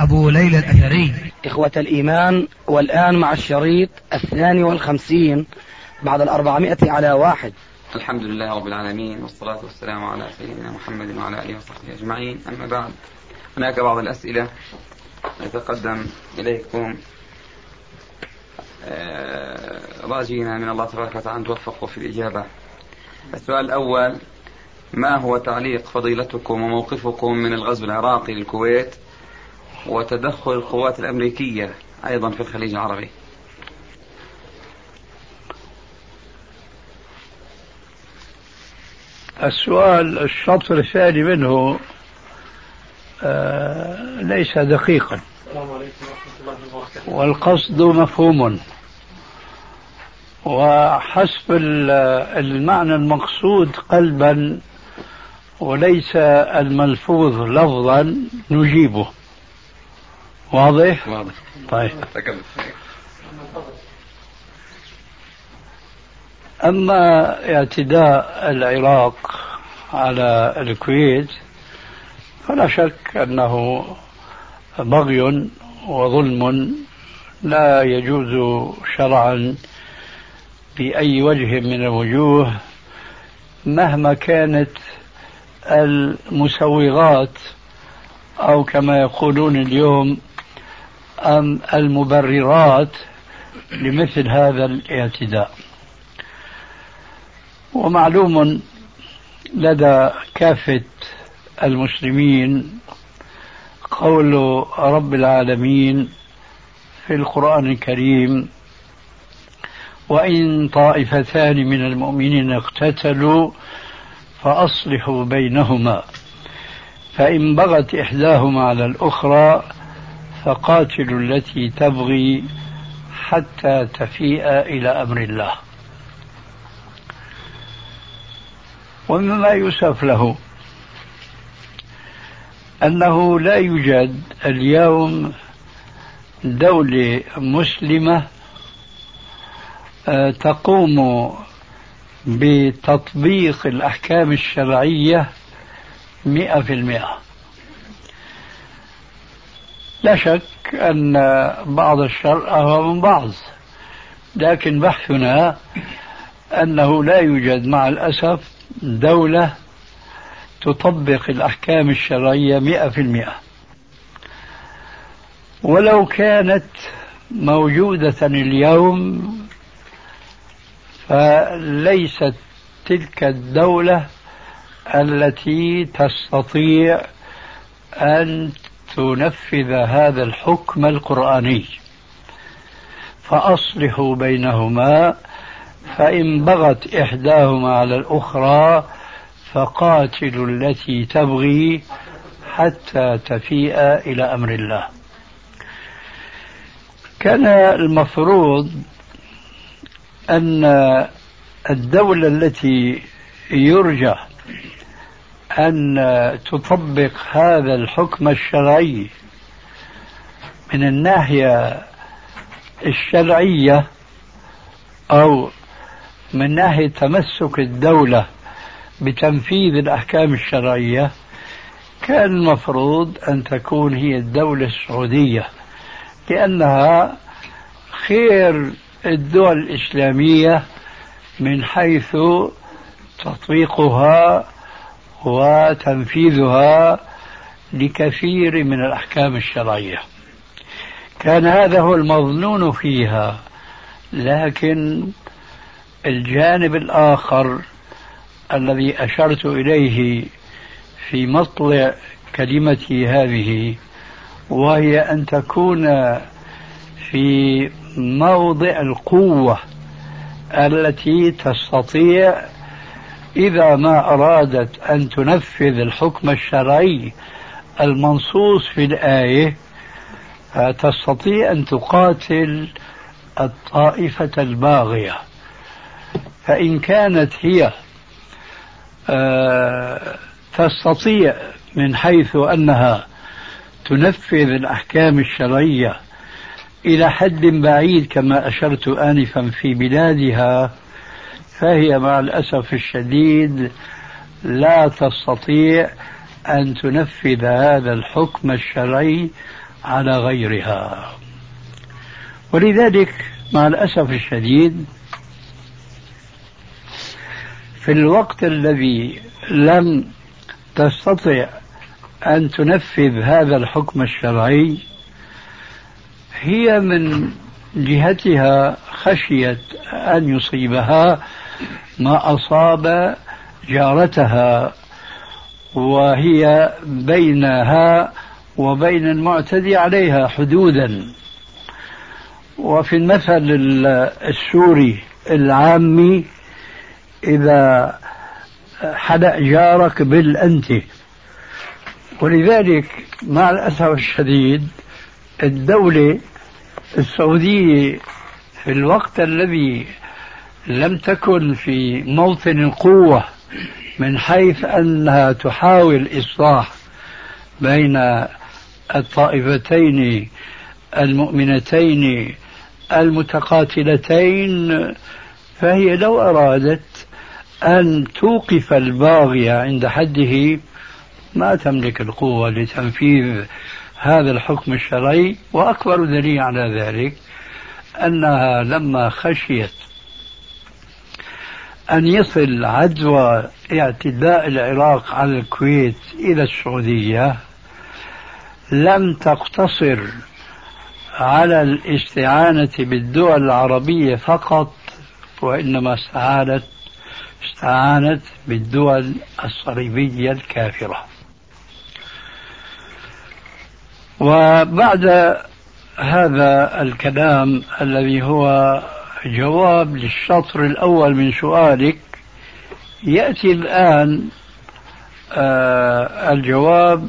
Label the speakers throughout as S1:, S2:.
S1: أبو ليلى الأثري
S2: إخوة الإيمان والآن مع الشريط الثاني والخمسين بعد الأربعمائة على واحد
S3: الحمد لله رب العالمين والصلاة والسلام على سيدنا محمد وعلى آله وصحبه أجمعين أما بعد هناك بعض الأسئلة نتقدم إليكم آه، راجينا من الله تبارك وتعالى أن توفقوا في الإجابة السؤال الأول ما هو تعليق فضيلتكم وموقفكم من الغزو العراقي للكويت وتدخل القوات الأمريكية أيضا في الخليج العربي
S4: السؤال الشطر الثاني منه آه، ليس دقيقا السلام عليكم ورحمة الله وبركاته والقصد مفهوم وحسب المعنى المقصود قلبا وليس الملفوظ لفظا نجيبه واضح؟ واضح طيب أما اعتداء العراق على الكويت فلا شك أنه بغي وظلم لا يجوز شرعا بأي وجه من الوجوه مهما كانت المسوغات أو كما يقولون اليوم أم المبررات لمثل هذا الاعتداء ومعلوم لدى كافة المسلمين قول رب العالمين في القرآن الكريم وإن طائفتان من المؤمنين اقتتلوا فأصلحوا بينهما فإن بغت إحداهما على الأخرى فقاتلوا التي تبغي حتى تفيء إلى أمر الله ومما يوسف له أنه لا يوجد اليوم دولة مسلمة آه، تقوم بتطبيق الأحكام الشرعية مئة في المئة لا شك أن بعض الشر أهوى من بعض لكن بحثنا أنه لا يوجد مع الأسف دولة تطبق الأحكام الشرعية مئة في المئة ولو كانت موجودة اليوم فليست تلك الدولة التي تستطيع أن تنفذ هذا الحكم القرآني فأصلحوا بينهما فإن بغت إحداهما على الأخرى فقاتلوا التي تبغي حتى تفيء إلى أمر الله كان المفروض أن الدولة التي يرجح أن تطبق هذا الحكم الشرعي من الناحية الشرعية أو من ناحية تمسك الدولة بتنفيذ الأحكام الشرعية كان المفروض أن تكون هي الدولة السعودية لأنها خير الدول الإسلامية من حيث تطبيقها وتنفيذها لكثير من الأحكام الشرعية كان هذا هو المظنون فيها لكن الجانب الآخر الذي أشرت إليه في مطلع كلمتي هذه وهي أن تكون في موضع القوة التي تستطيع إذا ما أرادت أن تنفذ الحكم الشرعي المنصوص في الآية تستطيع أن تقاتل الطائفة الباغية فإن كانت هي آه، تستطيع من حيث أنها تنفذ الأحكام الشرعية إلى حد بعيد كما أشرت آنفا في بلادها فهي مع الأسف الشديد لا تستطيع أن تنفذ هذا الحكم الشرعي على غيرها ولذلك مع الأسف الشديد في الوقت الذي لم تستطع أن تنفذ هذا الحكم الشرعي هي من جهتها خشيت أن يصيبها ما أصاب جارتها وهي بينها وبين المعتدي عليها حدودا وفي المثل السوري العامي إذا حدأ جارك بل أنت ولذلك مع الأسف الشديد الدولة السعودية في الوقت الذي لم تكن في موطن القوة من حيث أنها تحاول إصلاح بين الطائفتين المؤمنتين المتقاتلتين فهي لو أرادت أن توقف الباغي عند حده ما تملك القوة لتنفيذ هذا الحكم الشرعي وأكبر دليل على ذلك أنها لما خشيت أن يصل عدوى اعتداء العراق على الكويت إلى السعودية لم تقتصر على الاستعانة بالدول العربية فقط وإنما استعانت استعانت بالدول الصليبية الكافرة وبعد هذا الكلام الذي هو جواب للشطر الأول من سؤالك يأتي الآن آه الجواب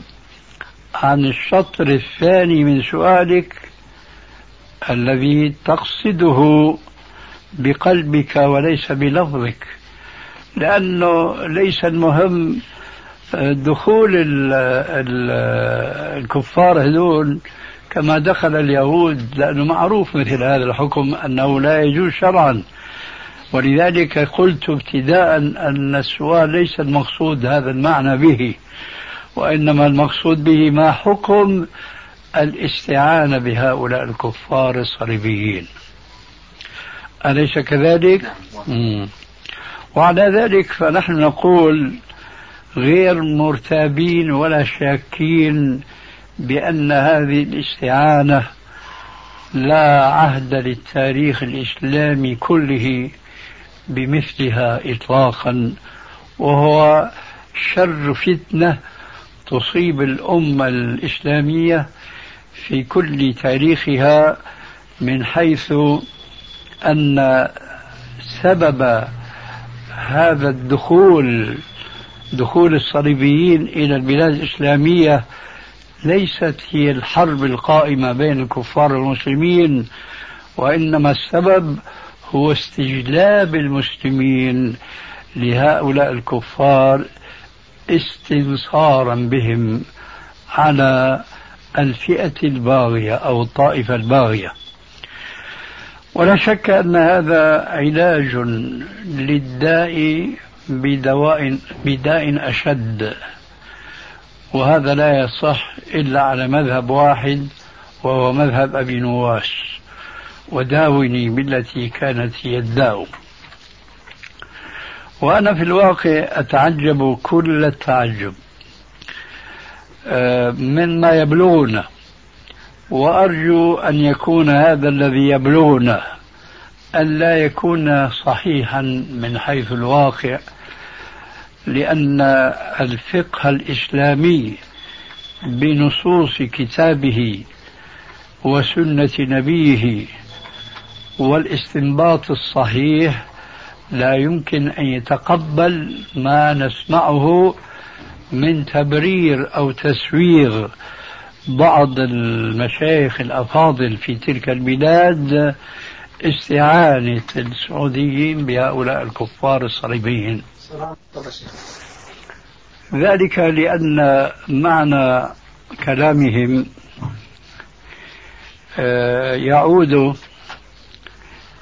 S4: عن الشطر الثاني من سؤالك الذي تقصده بقلبك وليس بلفظك لأنه ليس المهم آه، دخول الكفار هذول كما دخل اليهود لأنه معروف مثل هذا الحكم أنه لا يجوز شرعا ولذلك قلت ابتداء أن السؤال ليس المقصود هذا المعنى به وإنما المقصود به ما حكم الاستعانة بهؤلاء الكفار الصليبيين أليس كذلك؟ نعم. وعلى ذلك فنحن نقول غير مرتابين ولا شاكين بأن هذه الاستعانة لا عهد للتاريخ الإسلامي كله بمثلها إطلاقا وهو شر فتنة تصيب الأمة الإسلامية في كل تاريخها من حيث أن سبب هذا الدخول دخول الصليبيين إلى البلاد الإسلامية ليست هي الحرب القائمة بين الكفار والمسلمين وإنما السبب هو استجلاب المسلمين لهؤلاء الكفار استنصارا بهم على الفئة الباغية أو الطائفة الباغية ولا شك أن هذا علاج للداء بدواء بداء أشد وهذا لا يصح إلا على مذهب واحد وهو مذهب أبي نواس وداوني بالتي كانت هي الداو وأنا في الواقع أتعجب كل التعجب آه، مما يبلغنا وأرجو أن يكون هذا الذي يبلغنا أن لا يكون صحيحا من حيث الواقع لأن الفقه الإسلامي بنصوص كتابه وسنة نبيه والاستنباط الصحيح لا يمكن أن يتقبل ما نسمعه من تبرير أو تسويغ بعض المشايخ الأفاضل في تلك البلاد استعانة السعوديين بهؤلاء الكفار الصليبيين ذلك لأن معنى كلامهم آه، يعود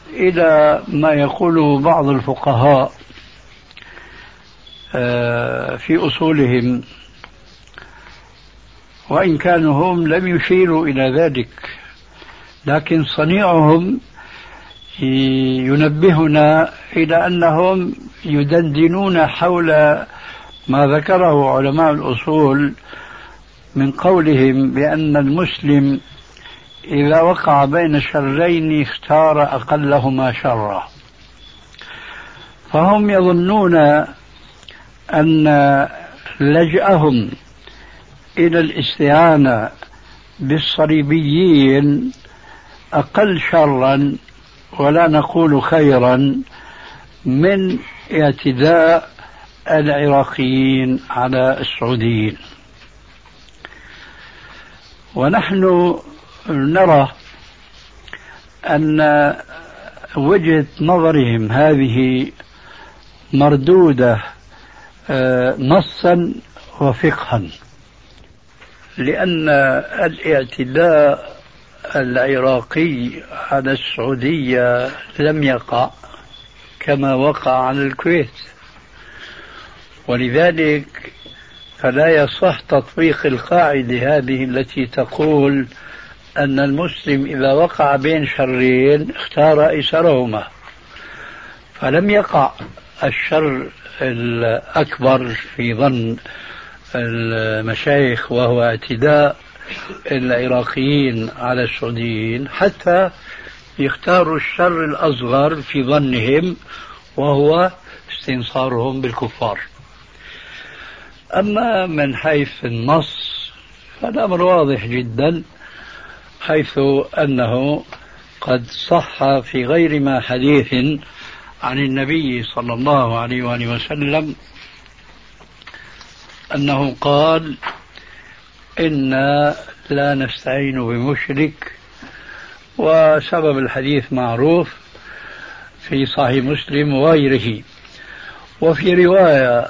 S4: إلى ما يقوله بعض الفقهاء آه، في أصولهم وإن كانوا هم لم يشيروا إلى ذلك لكن صنيعهم ينبهنا إلى أنهم يدندنون حول ما ذكره علماء الأصول من قولهم بأن المسلم إذا وقع بين شرين اختار أقلهما شرا فهم يظنون أن لجأهم إلى الاستعانة بالصليبيين أقل شرا ولا نقول خيرا من اعتداء العراقيين على السعوديين ونحن نرى ان وجهه نظرهم هذه مردوده آه، نصا وفقها لان الاعتداء العراقي على السعودية لم يقع كما وقع على الكويت ولذلك فلا يصح تطبيق القاعدة هذه التي تقول أن المسلم إذا وقع بين شرين اختار أيسرهما فلم يقع الشر الأكبر في ظن المشايخ وهو اعتداء العراقيين على السعوديين حتى يختاروا الشر الأصغر في ظنهم وهو استنصارهم بالكفار أما من حيث النص فالأمر واضح جدا حيث أنه قد صح في غير ما حديث عن النبي صلى الله عليه وآله وسلم أنه قال إنا لا نستعين بمشرك وسبب الحديث معروف في صحيح مسلم وغيره وفي رواية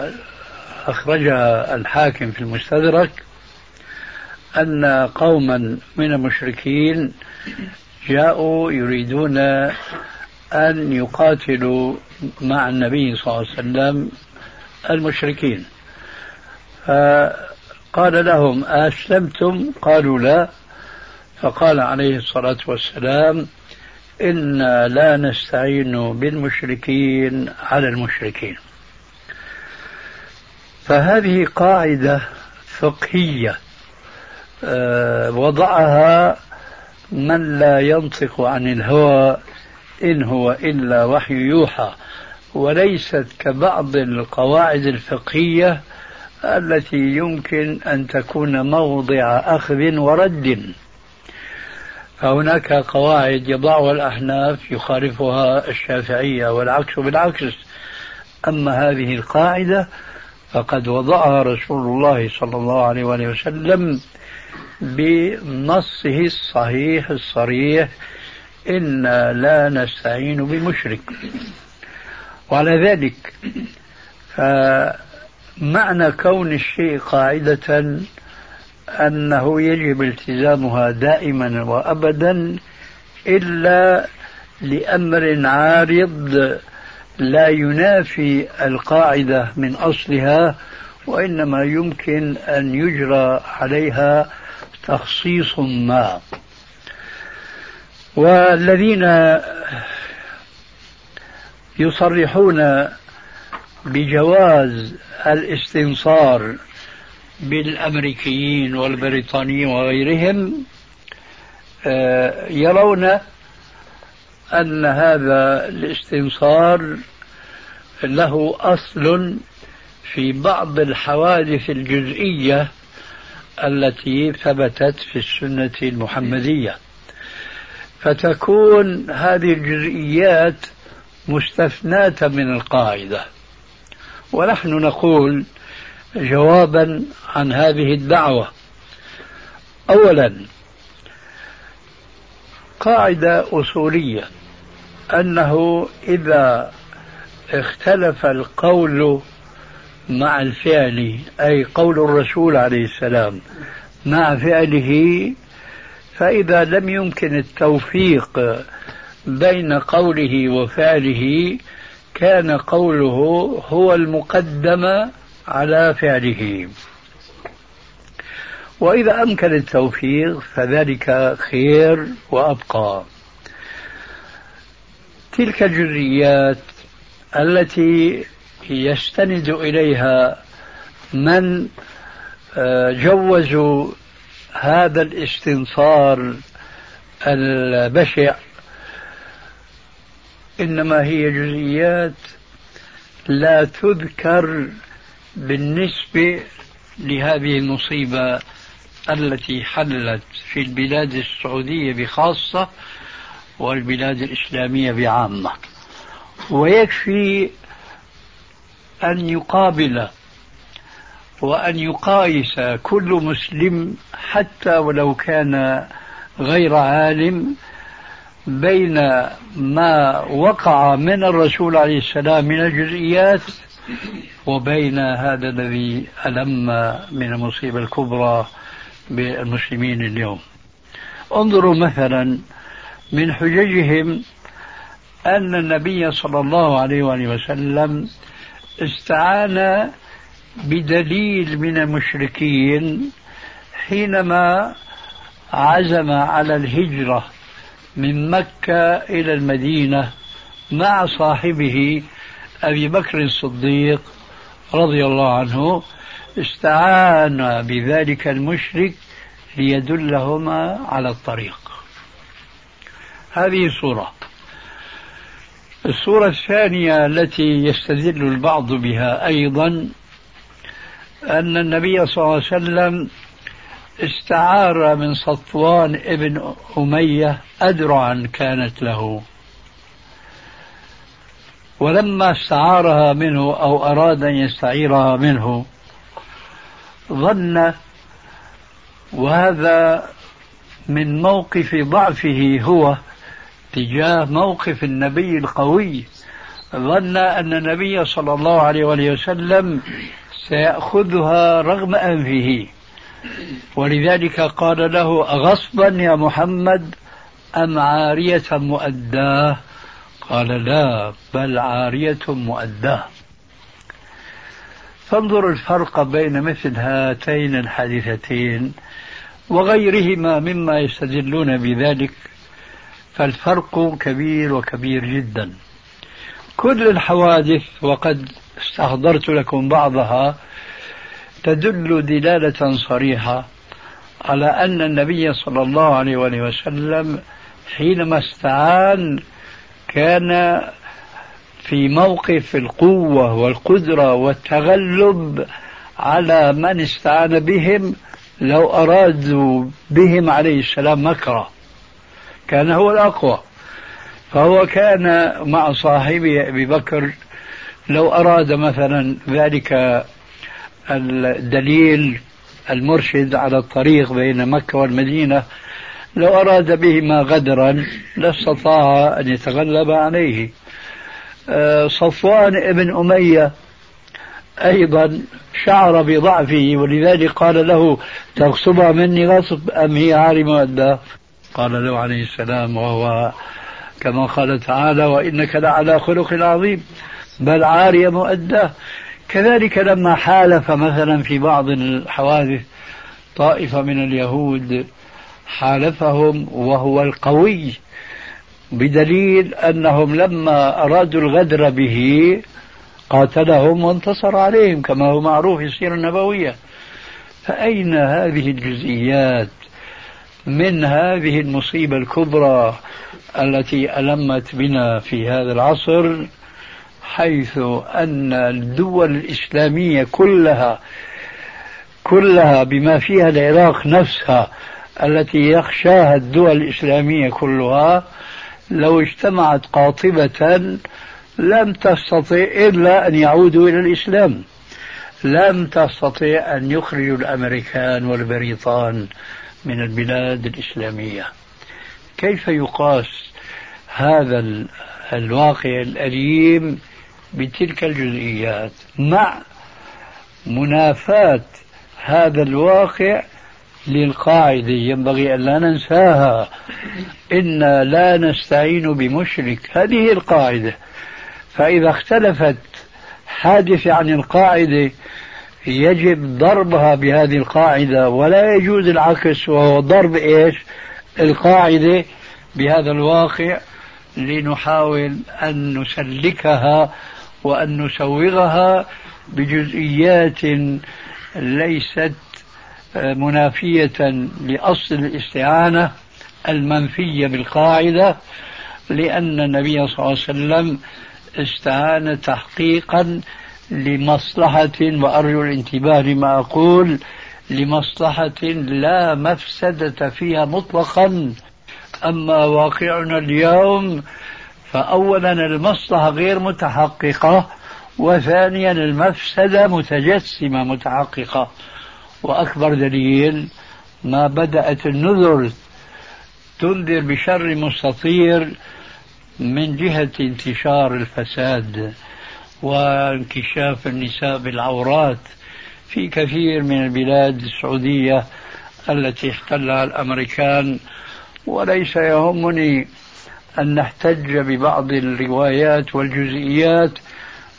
S4: أخرجها الحاكم في المستدرك أن قوما من المشركين جاءوا يريدون أن يقاتلوا مع النبي صلى الله عليه وسلم المشركين آه، قال لهم أسلمتم قالوا لا فقال عليه الصلاة والسلام إنا لا نستعين بالمشركين على المشركين فهذه قاعدة فقهية آه، وضعها من لا ينطق عن الهوى إن هو إلا وحي يوحى وليست كبعض القواعد الفقهية التي يمكن أن تكون موضع أخذ ورد فهناك قواعد يضعها الأحناف يخالفها الشافعية والعكس بالعكس أما هذه القاعدة فقد وضعها رسول الله صلى الله عليه وسلم بنصه الصحيح الصريح إنا لا نستعين بمشرك وعلى ذلك ف معنى كون الشيء قاعدة أنه يجب التزامها دائما وأبدا إلا لأمر عارض لا ينافي القاعدة من أصلها وإنما يمكن أن يجرى عليها تخصيص ما والذين يصرحون بجواز الاستنصار بالامريكيين والبريطانيين وغيرهم آه، يرون ان هذا الاستنصار له اصل في بعض الحوادث الجزئيه التي ثبتت في السنه المحمديه فتكون هذه الجزئيات مستثناه من القاعده ونحن نقول جوابا عن هذه الدعوة أولا قاعدة أصولية أنه إذا اختلف القول مع الفعل أي قول الرسول عليه السلام مع فعله فإذا لم يمكن التوفيق بين قوله وفعله كان قوله هو المقدم على فعله وإذا أمكن التوفيق فذلك خير وأبقى تلك الجزئيات التي يستند إليها من آه، جوزوا هذا الاستنصار البشع إنما هي جزئيات لا تذكر بالنسبة لهذه المصيبة التي حلت في البلاد السعودية بخاصة والبلاد الإسلامية بعامة ويكفي أن يقابل وأن يقايس كل مسلم حتى ولو كان غير عالم بين ما وقع من الرسول عليه السلام من الجزئيات وبين هذا الذي ألم من المصيبة الكبرى بالمسلمين اليوم انظروا مثلا من حججهم أن النبي صلى الله عليه وآله وسلم استعان بدليل من المشركين حينما عزم على الهجرة من مكة إلى المدينة مع صاحبه أبي بكر الصديق رضي الله عنه استعان بذلك المشرك ليدلهما على الطريق هذه صورة الصورة الثانية التي يستدل البعض بها أيضا أن النبي صلى الله عليه وسلم استعار من صفوان ابن أمية أدرعا كانت له ولما استعارها منه أو أراد أن يستعيرها منه ظن وهذا من موقف ضعفه هو تجاه موقف النبي القوي ظن أن النبي صلى الله عليه وسلم سيأخذها رغم أنفه ولذلك قال له أغصبا يا محمد أم عارية مؤداه قال لا بل عارية مؤداه فانظر الفرق بين مثل هاتين الحادثتين وغيرهما مما يستدلون بذلك فالفرق كبير وكبير جدا كل الحوادث وقد استحضرت لكم بعضها تدل دلالة صريحة على أن النبي صلى الله عليه وآله وسلم حينما استعان كان في موقف القوة والقدرة والتغلب على من استعان بهم لو أرادوا بهم عليه السلام مكرا كان هو الأقوى فهو كان مع صاحبه أبي بكر لو أراد مثلا ذلك الدليل المرشد على الطريق بين مكة والمدينة لو أراد بهما غدرا لاستطاع أن يتغلب عليه آه، صفوان ابن أمية أيضا شعر بضعفه ولذلك قال له تغصبها مني غصب أم هي عارمة قال له عليه السلام وهو كما قال تعالى وإنك لعلى خلق عظيم بل عارية مؤداه كذلك لما حالف مثلا في بعض الحوادث طائفة من اليهود حالفهم وهو القوي بدليل أنهم لما أرادوا الغدر به قاتلهم وانتصر عليهم كما هو معروف في السيرة النبوية فأين هذه الجزئيات من هذه المصيبة الكبرى التي ألمت بنا في هذا العصر حيث أن الدول الإسلامية كلها كلها بما فيها العراق نفسها التي يخشاها الدول الإسلامية كلها لو اجتمعت قاطبة لم تستطع إلا أن يعودوا إلى الإسلام لم تستطع أن يخرجوا الأمريكان والبريطان من البلاد الإسلامية كيف يقاس هذا الواقع الأليم بتلك الجزئيات مع منافاة هذا الواقع للقاعدة ينبغي أن لا ننساها إنا لا نستعين بمشرك هذه القاعدة فإذا اختلفت حادثة عن القاعدة يجب ضربها بهذه القاعدة ولا يجوز العكس وهو ضرب إيش القاعدة بهذا الواقع لنحاول أن نسلكها وأن نسوغها بجزئيات ليست آه، منافية لأصل الاستعانة المنفية بالقاعدة لأن النبي صلى الله عليه وسلم استعان تحقيقا لمصلحة وأرجو الانتباه لما أقول لمصلحة لا مفسدة فيها مطلقا أما واقعنا اليوم فأولا المصلحة غير متحققة وثانيا المفسدة متجسمة متحققة وأكبر دليل ما بدأت النذر تنذر بشر مستطير من جهة انتشار الفساد وانكشاف النساء بالعورات في كثير من البلاد السعودية التي احتلها الأمريكان وليس يهمني أن نحتج ببعض الروايات والجزئيات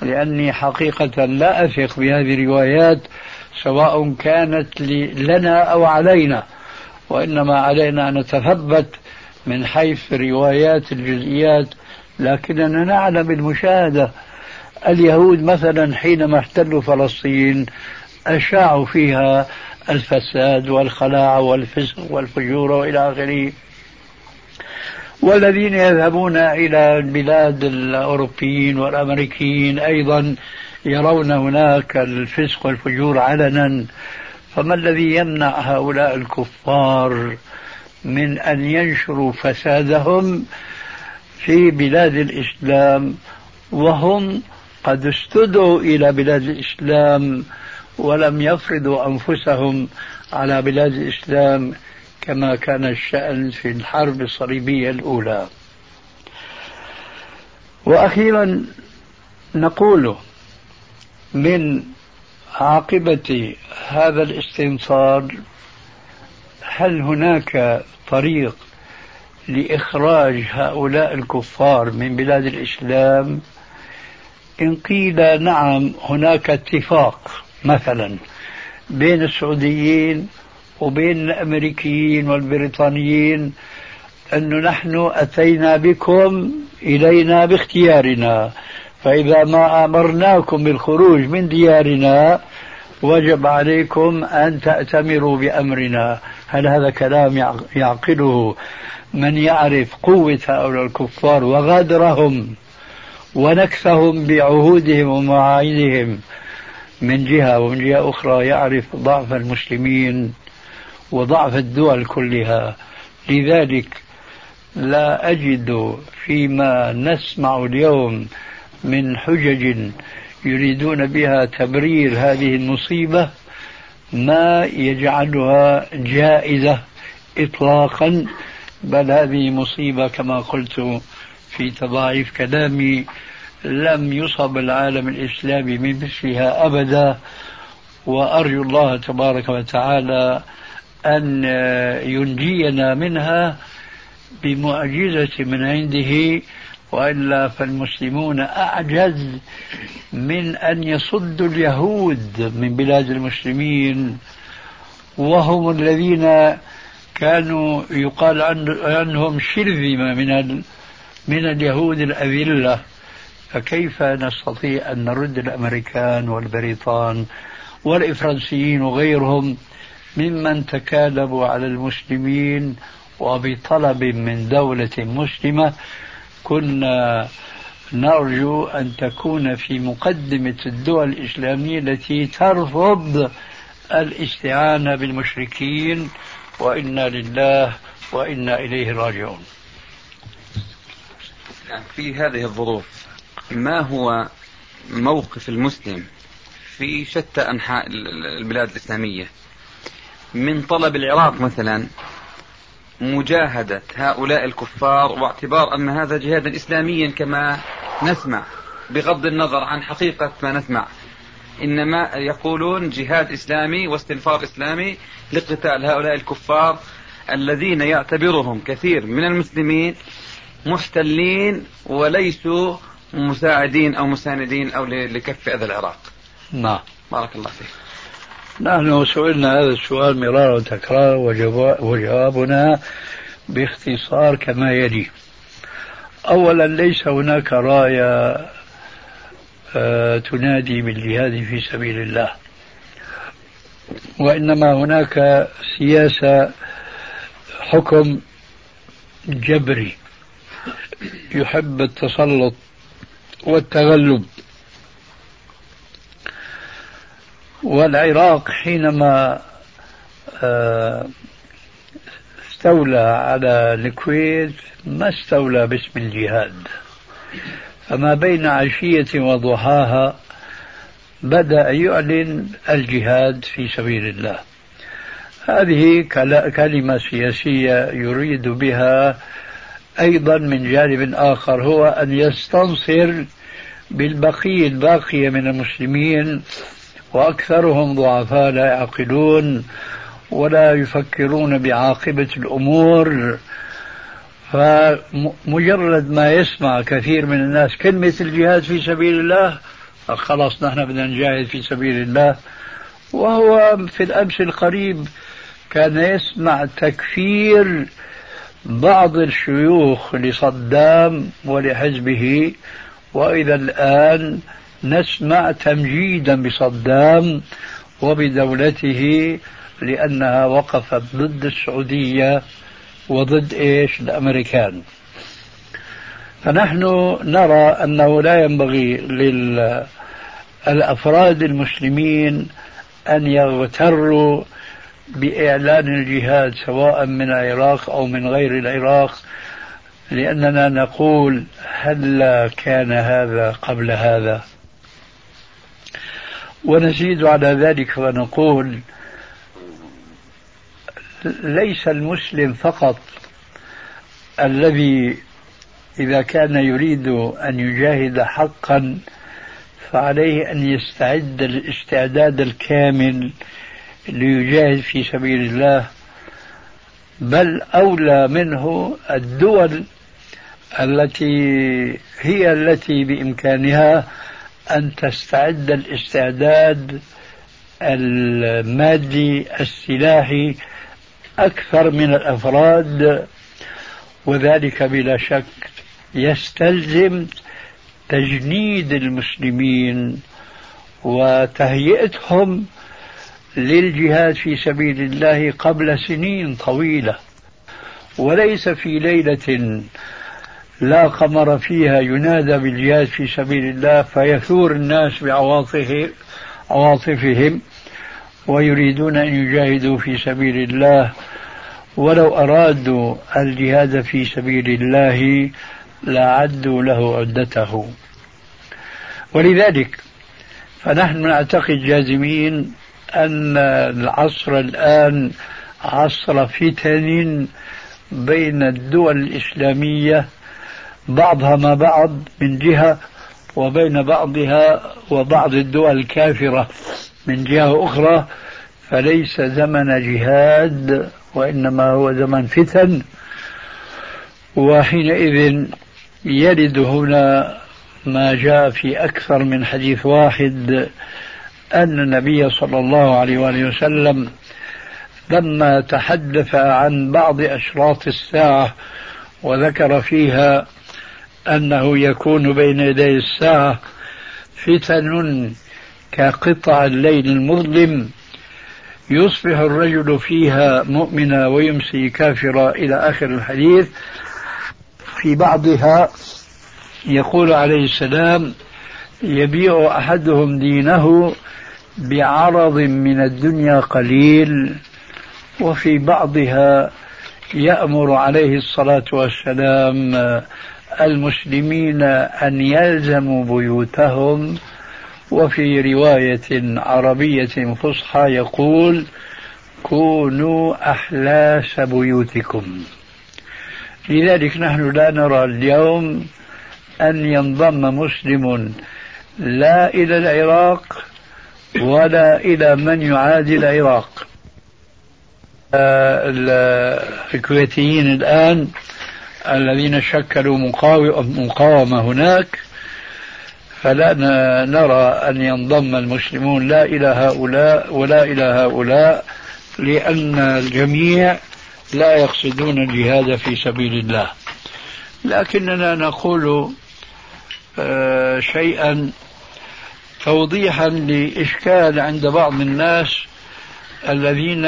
S4: لأني حقيقة لا أثق بهذه الروايات سواء كانت لنا أو علينا وإنما علينا أن نتثبت من حيث روايات الجزئيات لكننا نعلم المشاهدة اليهود مثلا حينما احتلوا فلسطين أشاعوا فيها الفساد والخلاعة والفسق والفجور وإلى آخره والذين يذهبون إلى البلاد الأوروبيين والأمريكيين أيضا يرون هناك الفسق والفجور علنا فما الذي يمنع هؤلاء الكفار من أن ينشروا فسادهم في بلاد الإسلام وهم قد استدعوا إلى بلاد الإسلام ولم يفرضوا أنفسهم على بلاد الإسلام كما كان الشأن في الحرب الصليبية الأولى وأخيرا نقول من عاقبة هذا الاستنصار هل هناك طريق لإخراج هؤلاء الكفار من بلاد الإسلام إن قيل نعم هناك اتفاق مثلا بين السعوديين وبين الأمريكيين والبريطانيين أنه نحن أتينا بكم إلينا باختيارنا فإذا ما أمرناكم بالخروج من ديارنا وجب عليكم أن تأتمروا بأمرنا هل هذا كلام يعقله من يعرف قوة هؤلاء الكفار وغدرهم ونكثهم بعهودهم ومعاينهم من جهة ومن جهة أخرى يعرف ضعف المسلمين وضعف الدول كلها لذلك لا أجد فيما نسمع اليوم من حجج يريدون بها تبرير هذه المصيبة ما يجعلها جائزة إطلاقا بل هذه مصيبة كما قلت في تضاعيف كلامي لم يصب العالم الإسلامي بمثلها أبدا وأرجو الله تبارك وتعالى أن آه، ينجينا منها بمعجزة من عنده وإلا فالمسلمون أعجز من أن يصدوا اليهود من بلاد المسلمين وهم الذين كانوا يقال عنهم شرذمة من من اليهود الأذلة فكيف نستطيع أن نرد الأمريكان والبريطان والإفرنسيين وغيرهم ممن تكالبوا على المسلمين وبطلب من دولة مسلمة كنا نرجو أن تكون في مقدمة الدول الإسلامية التي ترفض الاستعانة بالمشركين وإنا لله وإنا إليه راجعون
S3: نعم، في هذه الظروف ما هو موقف المسلم في شتى أنحاء البلاد الإسلامية من طلب العراق مثلا مجاهدة هؤلاء الكفار واعتبار أن هذا جهادا إسلاميا كما نسمع بغض النظر عن حقيقة ما نسمع إنما يقولون جهاد إسلامي واستنفار إسلامي لقتال هؤلاء الكفار الذين يعتبرهم كثير من المسلمين محتلين وليسوا مساعدين أو مساندين أو لكف أذى العراق نعم بارك الله فيك
S4: نحن سئلنا هذا السؤال مرارا وتكرارا وجوابنا باختصار كما يلي أولا ليس هناك راية آه، تنادي بالجهاد في سبيل الله وإنما هناك سياسة حكم جبري يحب التسلط والتغلب والعراق حينما آه، استولى على الكويت ما استولى باسم الجهاد فما بين عشية وضحاها بدأ يعلن الجهاد في سبيل الله هذه كلمة سياسية يريد بها أيضا من جانب آخر هو أن يستنصر بالبقية الباقية من المسلمين وأكثرهم ضعفاء لا يعقلون ولا يفكرون بعاقبة الأمور فمجرد ما يسمع كثير من الناس كلمة الجهاد في سبيل الله خلاص نحن بدنا نجاهد في سبيل الله وهو في الأمس القريب كان يسمع تكفير بعض الشيوخ لصدام ولحزبه وإلى الآن نسمع تمجيدا بصدام وبدولته لأنها وقفت ضد السعودية وضد إيش الأمريكان فنحن نرى أنه لا ينبغي للأفراد المسلمين أن يغتروا بإعلان الجهاد سواء من العراق أو من غير العراق لأننا نقول هل كان هذا قبل هذا ونزيد على ذلك ونقول ليس المسلم فقط الذي إذا كان يريد أن يجاهد حقا فعليه أن يستعد الاستعداد الكامل ليجاهد في سبيل الله بل أولى منه الدول التي هي التي بإمكانها أن تستعد الاستعداد المادي السلاحي أكثر من الأفراد وذلك بلا شك يستلزم تجنيد المسلمين وتهيئتهم للجهاد في سبيل الله قبل سنين طويله وليس في ليله لا قمر فيها ينادى بالجهاد في سبيل الله فيثور الناس بعواطفهم ويريدون أن يجاهدوا في سبيل الله ولو أرادوا الجهاد في سبيل الله لعدوا له عدته ولذلك فنحن نعتقد جازمين أن العصر الآن عصر فتن بين الدول الإسلامية بعضها ما بعض من جهة وبين بعضها وبعض الدول الكافرة من جهة أخرى فليس زمن جهاد وإنما هو زمن فتن وحينئذ يرد هنا ما جاء في أكثر من حديث واحد أن النبي صلى الله عليه وآله وسلم لما تحدث عن بعض أشراط الساعة وذكر فيها أنه يكون بين يدي الساعة فتن كقطع الليل المظلم يصبح الرجل فيها مؤمنا ويمسي كافرا إلى آخر الحديث في بعضها يقول عليه السلام يبيع أحدهم دينه بعرض من الدنيا قليل وفي بعضها يأمر عليه الصلاة والسلام المسلمين أن يلزموا بيوتهم وفي رواية عربية فصحى يقول كونوا أحلاس بيوتكم لذلك نحن لا نرى اليوم أن ينضم مسلم لا إلى العراق ولا إلى من يعادي العراق آه، الكويتيين الآن الذين شكلوا مقاومة هناك فلا نرى أن ينضم المسلمون لا إلى هؤلاء ولا إلى هؤلاء لأن الجميع لا يقصدون الجهاد في سبيل الله لكننا نقول آه، شيئا توضيحا لإشكال عند بعض الناس الذين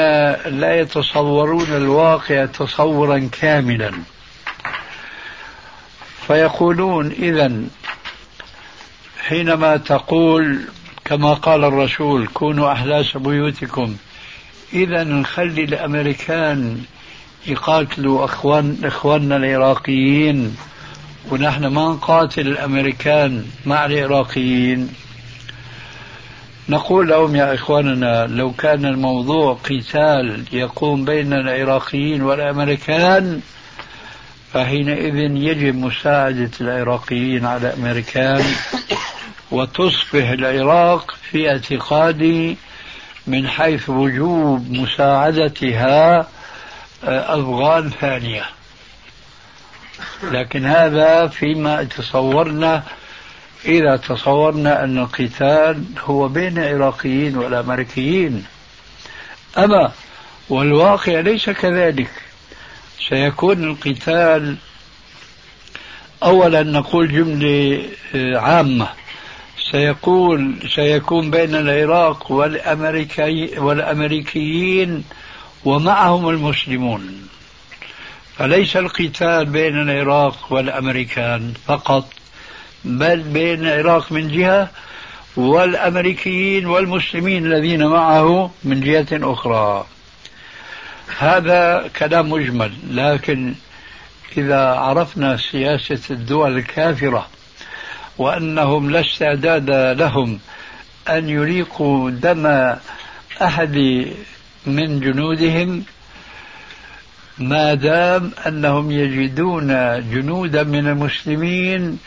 S4: لا يتصورون الواقع تصورا كاملا فيقولون إذا حينما تقول كما قال الرسول كونوا أحلاس بيوتكم إذا نخلي الأمريكان يقاتلوا أخوان إخواننا العراقيين ونحن ما نقاتل الأمريكان مع العراقيين نقول لهم يا إخواننا لو كان الموضوع قتال يقوم بين العراقيين والأمريكان فحينئذ يجب مساعدة العراقيين على أمريكان وتصبح العراق في اعتقادي من حيث وجوب مساعدتها آه، أفغان ثانية لكن هذا فيما تصورنا إذا تصورنا أن القتال هو بين العراقيين والأمريكيين أما والواقع ليس كذلك سيكون القتال أولا نقول جملة آه، عامة سيقول سيكون بين العراق والأمريكي والأمريكيين ومعهم المسلمون فليس القتال بين العراق والأمريكان فقط بل بين العراق من جهة والأمريكيين والمسلمين الذين معه من جهة أخرى هذا كلام مجمل لكن إذا عرفنا سياسة الدول الكافرة وأنهم لا استعداد لهم أن يريقوا دم أحد من جنودهم ما دام أنهم يجدون جنودا من المسلمين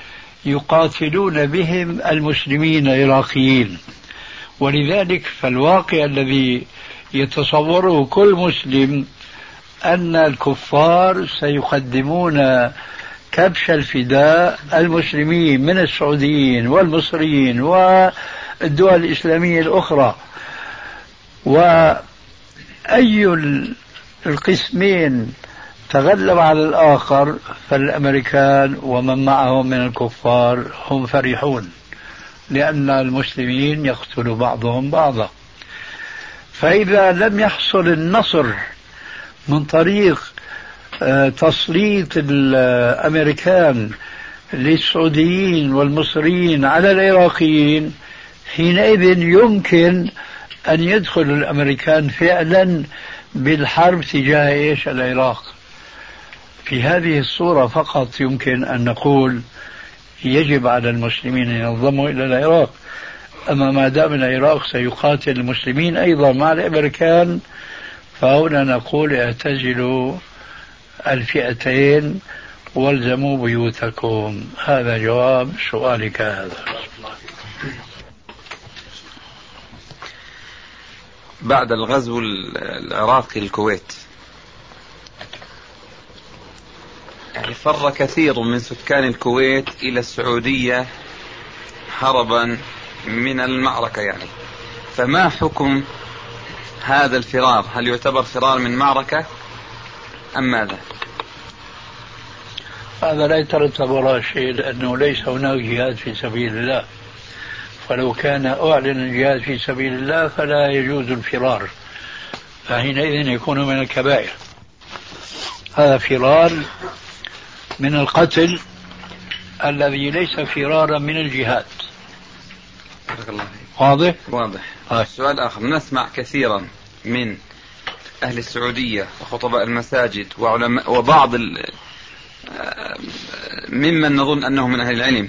S4: يقاتلون بهم المسلمين العراقيين ولذلك فالواقع الذي يتصوره كل مسلم أن الكفار سيقدمون كبش الفداء المسلمين من السعوديين والمصريين والدول الإسلامية الأخرى وأي القسمين تغلب على الآخر فالأمريكان ومن معهم من الكفار هم فرحون لأن المسلمين يقتل بعضهم بعضا فإذا لم يحصل النصر من طريق آه، تسليط الأمريكان للسعوديين والمصريين على العراقيين حينئذ يمكن أن يدخل الأمريكان فعلا بالحرب تجاه إيش العراق في هذه الصورة فقط يمكن أن نقول يجب على المسلمين أن ينضموا إلى العراق أما ما دام العراق سيقاتل المسلمين أيضا مع الأمريكان فهنا نقول اعتزلوا الفئتين والزموا بيوتكم هذا جواب سؤالك هذا
S3: بعد الغزو العراقي للكويت يعني فر كثير من سكان الكويت إلى السعودية هربا من المعركة يعني فما حكم هذا الفرار هل يعتبر فرار من معركة أم ماذا
S4: هذا لا يترتب وراء شيء لأنه ليس هناك جهاد في سبيل الله فلو كان أعلن الجهاد في سبيل الله فلا يجوز الفرار فحينئذ يكون من الكبائر هذا فرار من القتل الذي ليس فرارا من الجهاد
S3: بارك الله فيك واضح؟ واضح آه. سؤال آخر نسمع كثيرا من أهل السعودية وخطباء المساجد وعلماء وبعض ال... آه، ممن نظن أنه من أهل العلم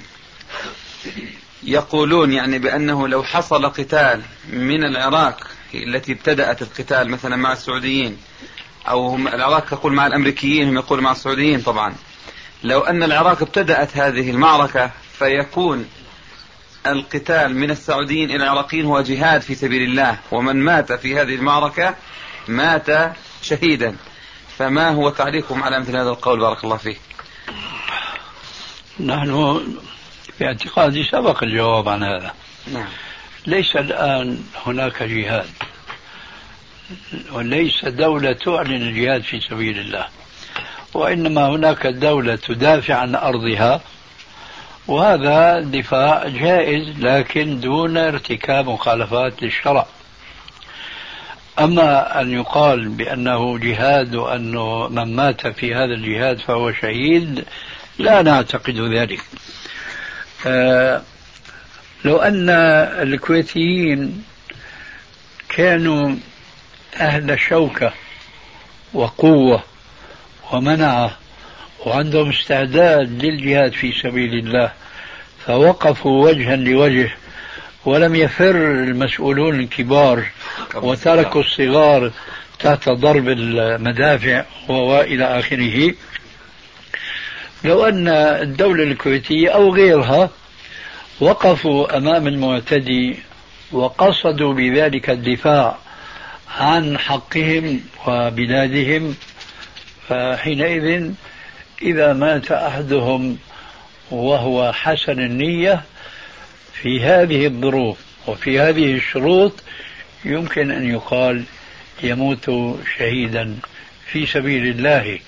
S3: يقولون يعني بأنه لو حصل قتال من العراق التي ابتدأت القتال مثلا مع السعوديين أو هم العراق يقول مع الأمريكيين هم يقول مع السعوديين طبعا لو أن العراق ابتدأت هذه المعركة فيكون القتال من السعوديين إلى العراقيين هو جهاد في سبيل الله ومن مات في هذه المعركة مات شهيدا فما هو تعليقكم على مثل هذا القول بارك الله فيه
S4: نحن في اعتقادي سبق الجواب عن هذا نعم. ليس الآن هناك جهاد وليس دولة تعلن الجهاد في سبيل الله وإنما هناك دولة تدافع عن أرضها وهذا دفاع جائز لكن دون ارتكاب مخالفات للشرع أما أن يقال بأنه جهاد وأنه من مات في هذا الجهاد فهو شهيد لا نعتقد ذلك آه، لو أن الكويتيين كانوا أهل شوكة وقوة ومنعة وعندهم استعداد للجهاد في سبيل الله فوقفوا وجها لوجه ولم يفر المسؤولون الكبار وتركوا الصغار تحت ضرب المدافع وإلى آخره لو أن الدولة الكويتية أو غيرها وقفوا أمام المعتدي وقصدوا بذلك الدفاع عن حقهم وبلادهم فحينئذ إذا مات أحدهم وهو حسن النية في هذه الظروف وفي هذه الشروط يمكن أن يقال يموت شهيدا في سبيل الله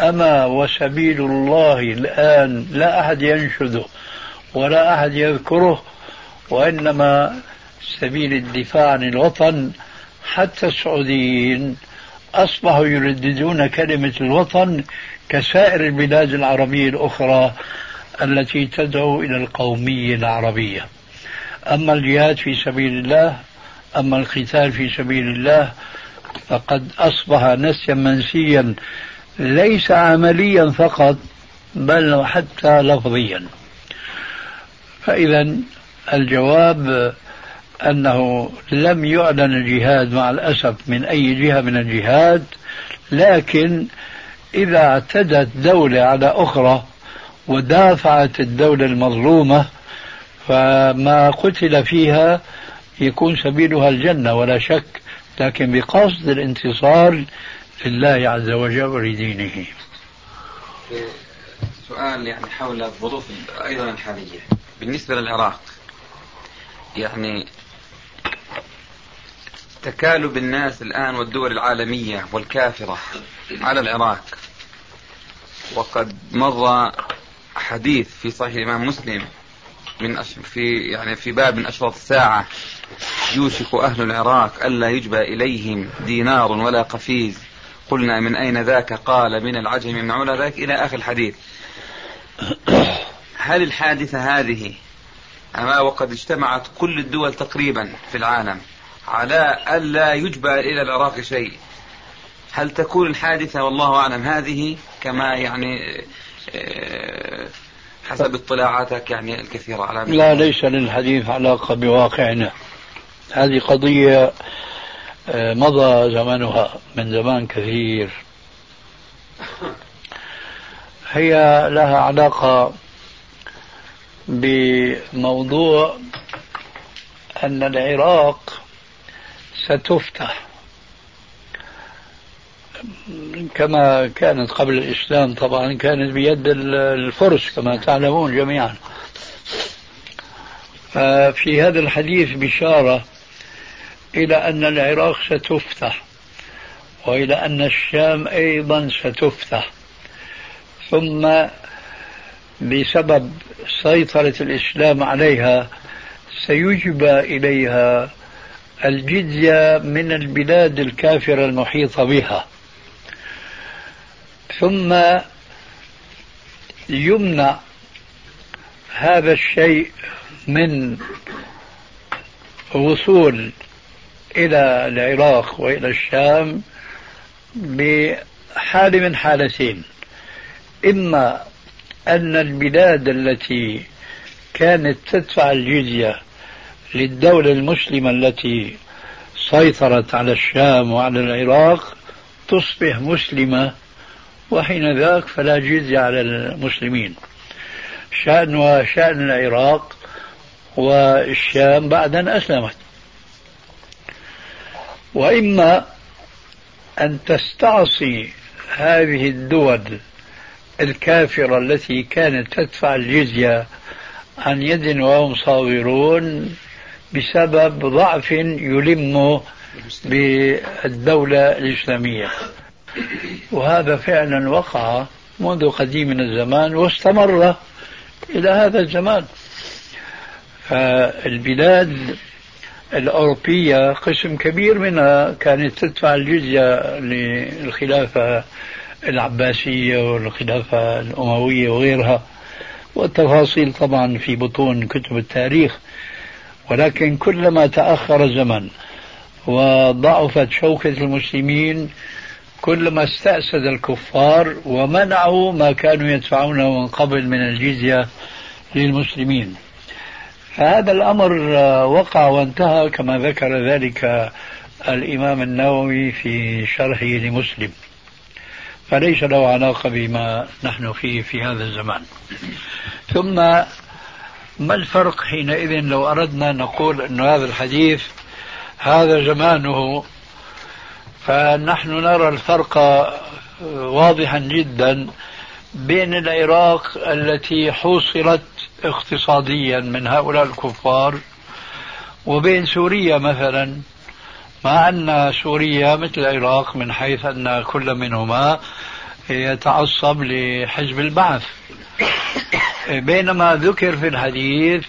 S4: أما وسبيل الله الآن لا أحد ينشده ولا أحد يذكره وإنما سبيل الدفاع عن الوطن حتى السعوديين أصبحوا يرددون كلمة الوطن كسائر البلاد العربية الأخرى التي تدعو إلى القومية العربية أما الجهاد في سبيل الله أما القتال في سبيل الله فقد أصبح نسيا منسيا ليس عمليا فقط بل حتى لفظيا فإذا الجواب أنه لم يعلن الجهاد مع الأسف من أي جهة من الجهاد لكن إذا اعتدت دولة على أخرى ودافعت الدولة المظلومة فما قتل فيها يكون سبيلها الجنة ولا شك لكن بقصد الانتصار لله عز وجل ولدينه
S3: سؤال يعني حول الظروف أيضا الحالية بالنسبة للعراق يعني تكالب الناس الآن والدول العالمية والكافرة على العراق وقد مضى حديث في صحيح الإمام مسلم من أش... في يعني في باب من أشراط الساعة يوشك أهل العراق ألا يجبى إليهم دينار ولا قفيز قلنا من أين ذاك قال من العجم يمنعون ذاك إلى آخر الحديث هل الحادثة هذه أما وقد اجتمعت كل الدول تقريبا في العالم على ألا يجبى إلى العراق شيء هل تكون الحادثة والله أعلم هذه كما يعني آه، حسب اطلاعاتك يعني الكثيرة على
S4: لا ليس للحديث علاقة بواقعنا هذه قضية آه، مضى زمنها من زمان كثير هي لها علاقة بموضوع أن العراق ستفتح كما كانت قبل الإسلام طبعا كانت بيد الفرس كما تعلمون جميعا في هذا الحديث بشارة إلى أن العراق ستفتح وإلى أن الشام أيضا ستفتح ثم بسبب سيطرة الإسلام عليها سيجبى إليها الجزية من البلاد الكافرة المحيطة بها ثم يمنع هذا الشيء من وصول إلى العراق وإلى الشام بحال من حالتين إما أن البلاد التي كانت تدفع الجزية للدولة المسلمة التي سيطرت على الشام وعلى العراق تصبح مسلمة وحين ذاك فلا جزية على المسلمين شأن وشأن العراق والشام بعد أن أسلمت وإما أن تستعصي هذه الدول الكافرة التي كانت تدفع الجزية عن يد وهم صاغرون بسبب ضعف يلمه بالدولة الإسلامية وهذا فعلا وقع منذ قديم من الزمان واستمر إلى هذا الزمان فالبلاد الأوروبية قسم كبير منها كانت تدفع الجزية للخلافة العباسية والخلافة الأموية وغيرها والتفاصيل طبعا في بطون كتب التاريخ ولكن كلما تأخر الزمن وضعفت شوكة المسلمين كلما استأسد الكفار ومنعوا ما كانوا يدفعونه من قبل من الجزية للمسلمين فهذا الأمر وقع وانتهى كما ذكر ذلك الإمام النووي في شرحه لمسلم فليس له علاقة بما نحن فيه في هذا الزمان ثم ما الفرق حينئذ لو أردنا نقول أن هذا الحديث هذا زمانه فنحن نرى الفرق واضحا جدا بين العراق التي حوصلت اقتصاديا من هؤلاء الكفار وبين سوريا مثلا مع أن سوريا مثل العراق من حيث أن كل منهما يتعصب لحزب البعث بينما ذكر في الحديث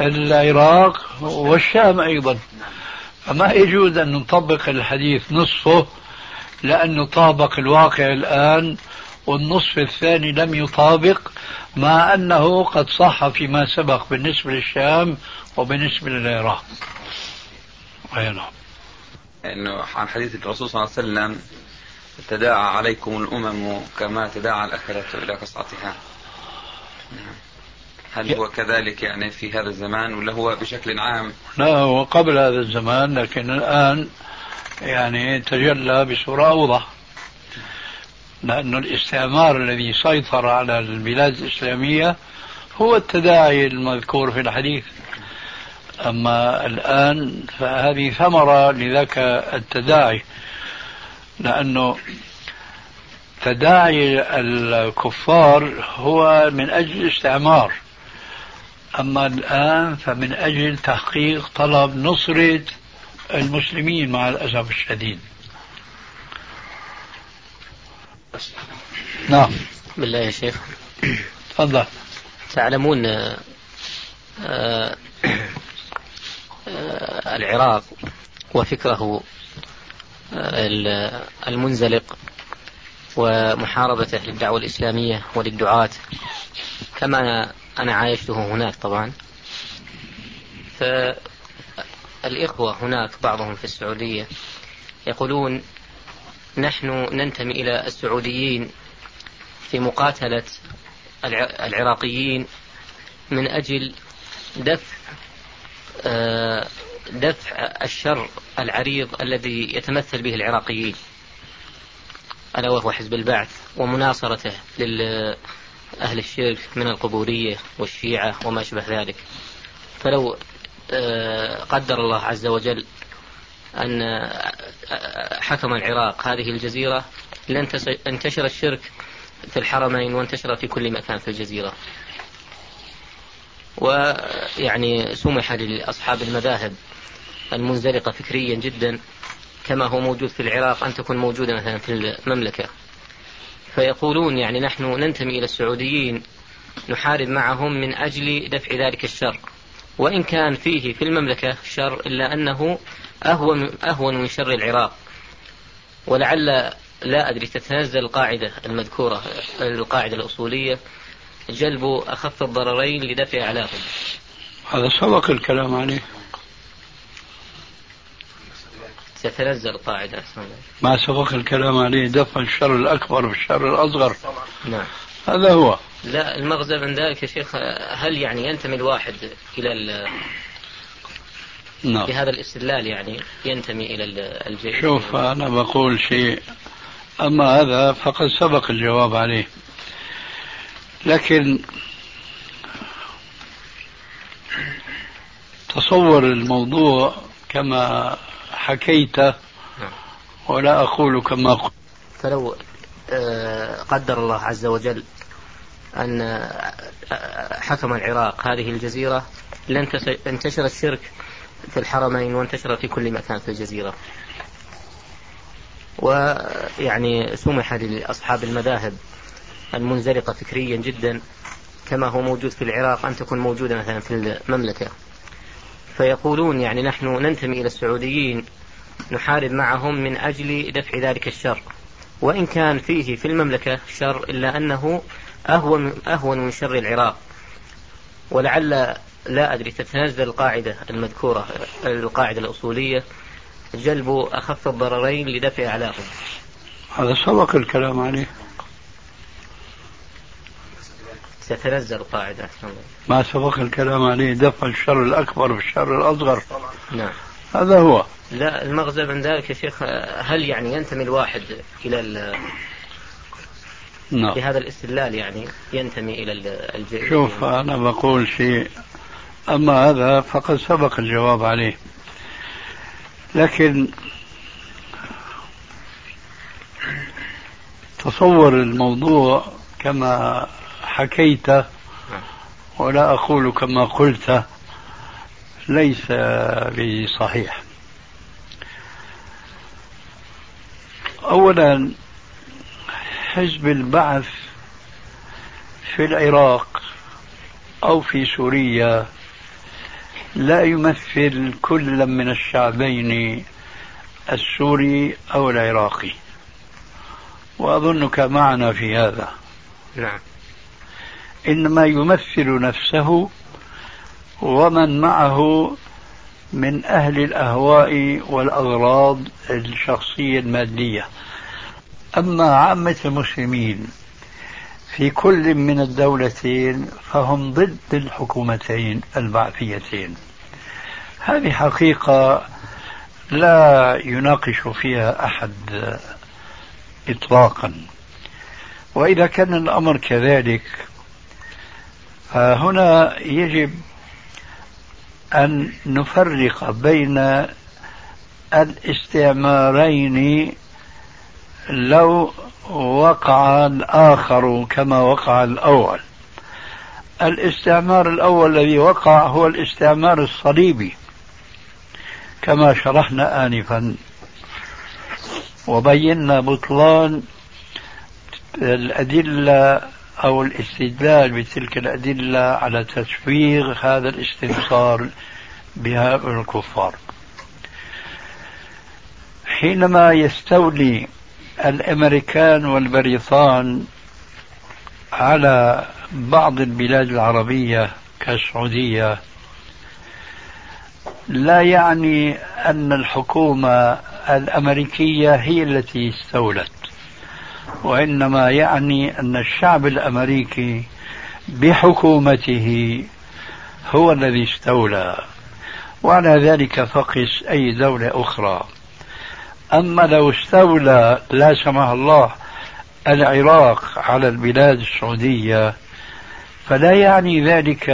S4: العراق والشام أيضا فما يجوز أن نطبق الحديث نصفه لأنه طابق الواقع الآن والنصف الثاني لم يطابق مع أنه قد صح فيما سبق بالنسبة للشام وبالنسبة للعراق
S3: أي نعم أنه عن حديث الرسول صلى الله عليه وسلم تداعى عليكم الأمم كما تداعى الأكلة إلى قصعتها هل هو كذلك يعني في هذا الزمان ولا هو بشكل عام؟
S4: لا
S3: هو
S4: قبل هذا الزمان لكن الآن يعني تجلى بصورة أوضح لأن الاستعمار الذي سيطر على البلاد الإسلامية هو التداعي المذكور في الحديث أما الآن فهذه ثمرة لذاك التداعي لأنه تداعي الكفار هو من أجل الاستعمار أما الآن فمن أجل تحقيق طلب نصرة المسلمين مع الأسف الشديد
S5: نعم بالله يا شيخ تفضل تعلمون آه، آه، العراق وفكره آه، المنزلق ومحاربته للدعوة الإسلامية وللدعاة كما أنا, عايشته هناك طبعا فالإخوة هناك بعضهم في السعودية يقولون نحن ننتمي إلى السعوديين في مقاتلة العراقيين من أجل دفع آه، دفع الشر العريض الذي يتمثل به العراقيين ألا وهو حزب البعث ومناصرته لأهل الشرك من القبورية والشيعة وما شبه ذلك فلو آه، قدر الله عز وجل أن آه، آه، حكم العراق هذه الجزيرة لانتشر الشرك في الحرمين وانتشر في كل مكان في الجزيرة ويعني سمح لأصحاب المذاهب المنزلقة فكريا جدا كما هو موجود في العراق أن تكون موجودة مثلا في المملكة فيقولون يعني نحن ننتمي إلى السعوديين نحارب معهم من أجل دفع ذلك الشر وإن كان فيه في المملكة شر إلا أنه أهون, أهون من شر العراق ولعل لا أدري تتنزل القاعدة المذكورة القاعدة الأصولية جلب أخف الضررين لدفع أعلاهم
S4: هذا سبق الكلام عليه
S5: ستنزل قاعدة
S4: ما سبق الكلام عليه دفع الشر الأكبر بالشر الأصغر نعم هذا هو
S5: لا المغزى من ذلك يا شيخ هل يعني ينتمي الواحد إلى ال نعم بهذا الاستدلال يعني ينتمي إلى الجيش
S4: شوف أنا بقول شيء أما هذا فقد سبق الجواب عليه لكن تصور الموضوع كما حكيت نعم. ولا أقول كما قلت
S5: فلو آه، قدر الله عز وجل أن آه، حكم العراق هذه الجزيرة لانتشر الشرك في الحرمين وانتشر في كل مكان في الجزيرة ويعني سمح لأصحاب المذاهب المنزلقة فكريا جدا كما هو موجود في العراق أن تكون موجودة مثلا في المملكة فيقولون يعني نحن ننتمي إلى السعوديين نحارب معهم من أجل دفع ذلك الشر وإن كان فيه في المملكة شر إلا أنه أهون, أهون من شر العراق ولعل لا أدري تتنزل القاعدة المذكورة القاعدة الأصولية جلب أخف الضررين لدفع أعلاهم
S4: هذا سبق الكلام عليه
S5: تتنزل قاعدة
S4: ما سبق الكلام عليه دفع الشر الأكبر بالشر الأصغر نعم هذا هو
S5: لا المغزى من ذلك يا شيخ هل يعني ينتمي الواحد إلى نعم. بهذا الاستدلال يعني ينتمي إلى
S4: الجيش شوف أنا بقول شيء أما هذا فقد سبق الجواب عليه لكن تصور الموضوع كما حكيت ولا أقول كما قلت ليس بصحيح أولا حزب البعث في العراق أو في سوريا لا يمثل كلا من الشعبين السوري أو العراقي وأظنك معنا في هذا نعم إنما يمثل نفسه ومن معه من أهل الأهواء والأغراض الشخصية المادية أما عامة المسلمين في كل من الدولتين فهم ضد الحكومتين البعثيتين هذه حقيقة لا يناقش فيها أحد إطلاقا وإذا كان الأمر كذلك فهنا يجب أن نفرق بين الاستعمارين لو وقع الآخر كما وقع الأول الاستعمار الأول الذي وقع هو الاستعمار الصليبي كما شرحنا آنفا وبينا بطلان الأدلة أو الاستدلال بتلك الأدلة على تسويغ هذا الاستنصار بهؤلاء الكفار حينما يستولي الأمريكان والبريطان على بعض البلاد العربية كالسعودية لا يعني أن الحكومة الأمريكية هي التي استولت وإنما يعني أن الشعب الأمريكي بحكومته هو الذي استولى وعلى ذلك فقس أي دولة أخرى أما لو استولى لا سمح الله العراق على البلاد السعودية فلا يعني ذلك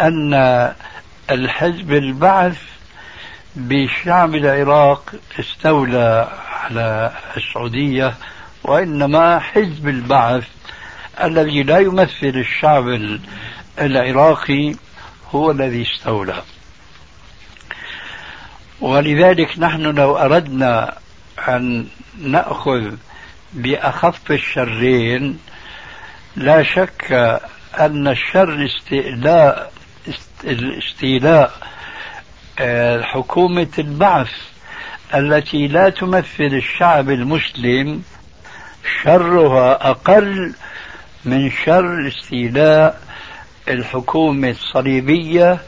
S4: أن الحزب البعث بشعب العراق استولى على السعودية وإنما حزب البعث الذي لا يمثل الشعب العراقي هو الذي استولى ولذلك نحن لو أردنا أن نأخذ بأخف الشرين لا شك أن الشر استئلاء استيلاء آه، حكومة البعث التي لا تمثل الشعب المسلم شرها أقل من شر استيلاء الحكومة الصليبية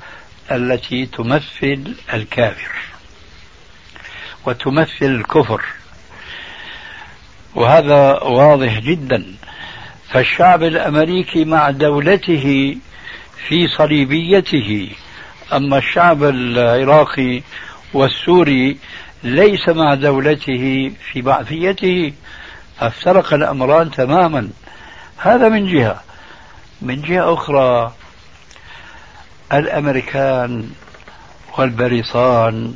S4: التي تمثل الكافر وتمثل الكفر وهذا واضح جدا فالشعب الامريكي مع دولته في صليبيته اما الشعب العراقي والسوري ليس مع دولته في بعثيته افترق الأمران تماما هذا من جهة من جهة أخرى الأمريكان والبريطان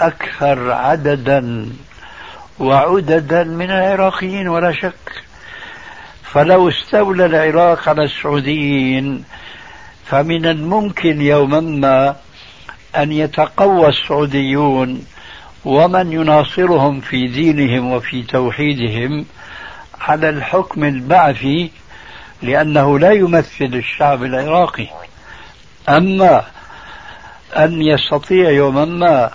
S4: أكثر عددا وعددا من العراقيين ولا شك فلو استولى العراق على السعوديين فمن الممكن يوما ما أن يتقوى السعوديون ومن يناصرهم في دينهم وفي توحيدهم على الحكم البعثي لأنه لا يمثل الشعب العراقي أما أن يستطيع يوما ما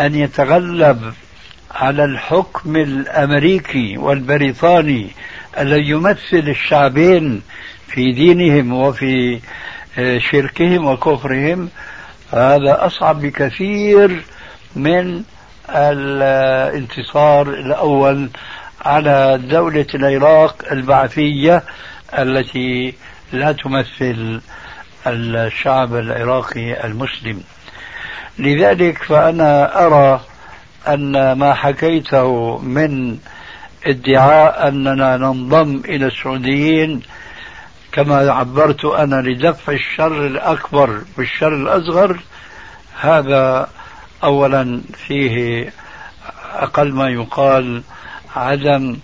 S4: أن يتغلب على الحكم الأمريكي والبريطاني الذي يمثل الشعبين في دينهم وفي آه، شركهم وكفرهم هذا أصعب بكثير من الانتصار الأول على دولة العراق البعثية التي لا تمثل الشعب العراقي المسلم لذلك فأنا أرى أن ما حكيته من ادعاء أننا ننضم إلى السعوديين كما عبرت أنا لدفع الشر الأكبر بالشر الأصغر هذا أولا فيه أقل ما يقال عدم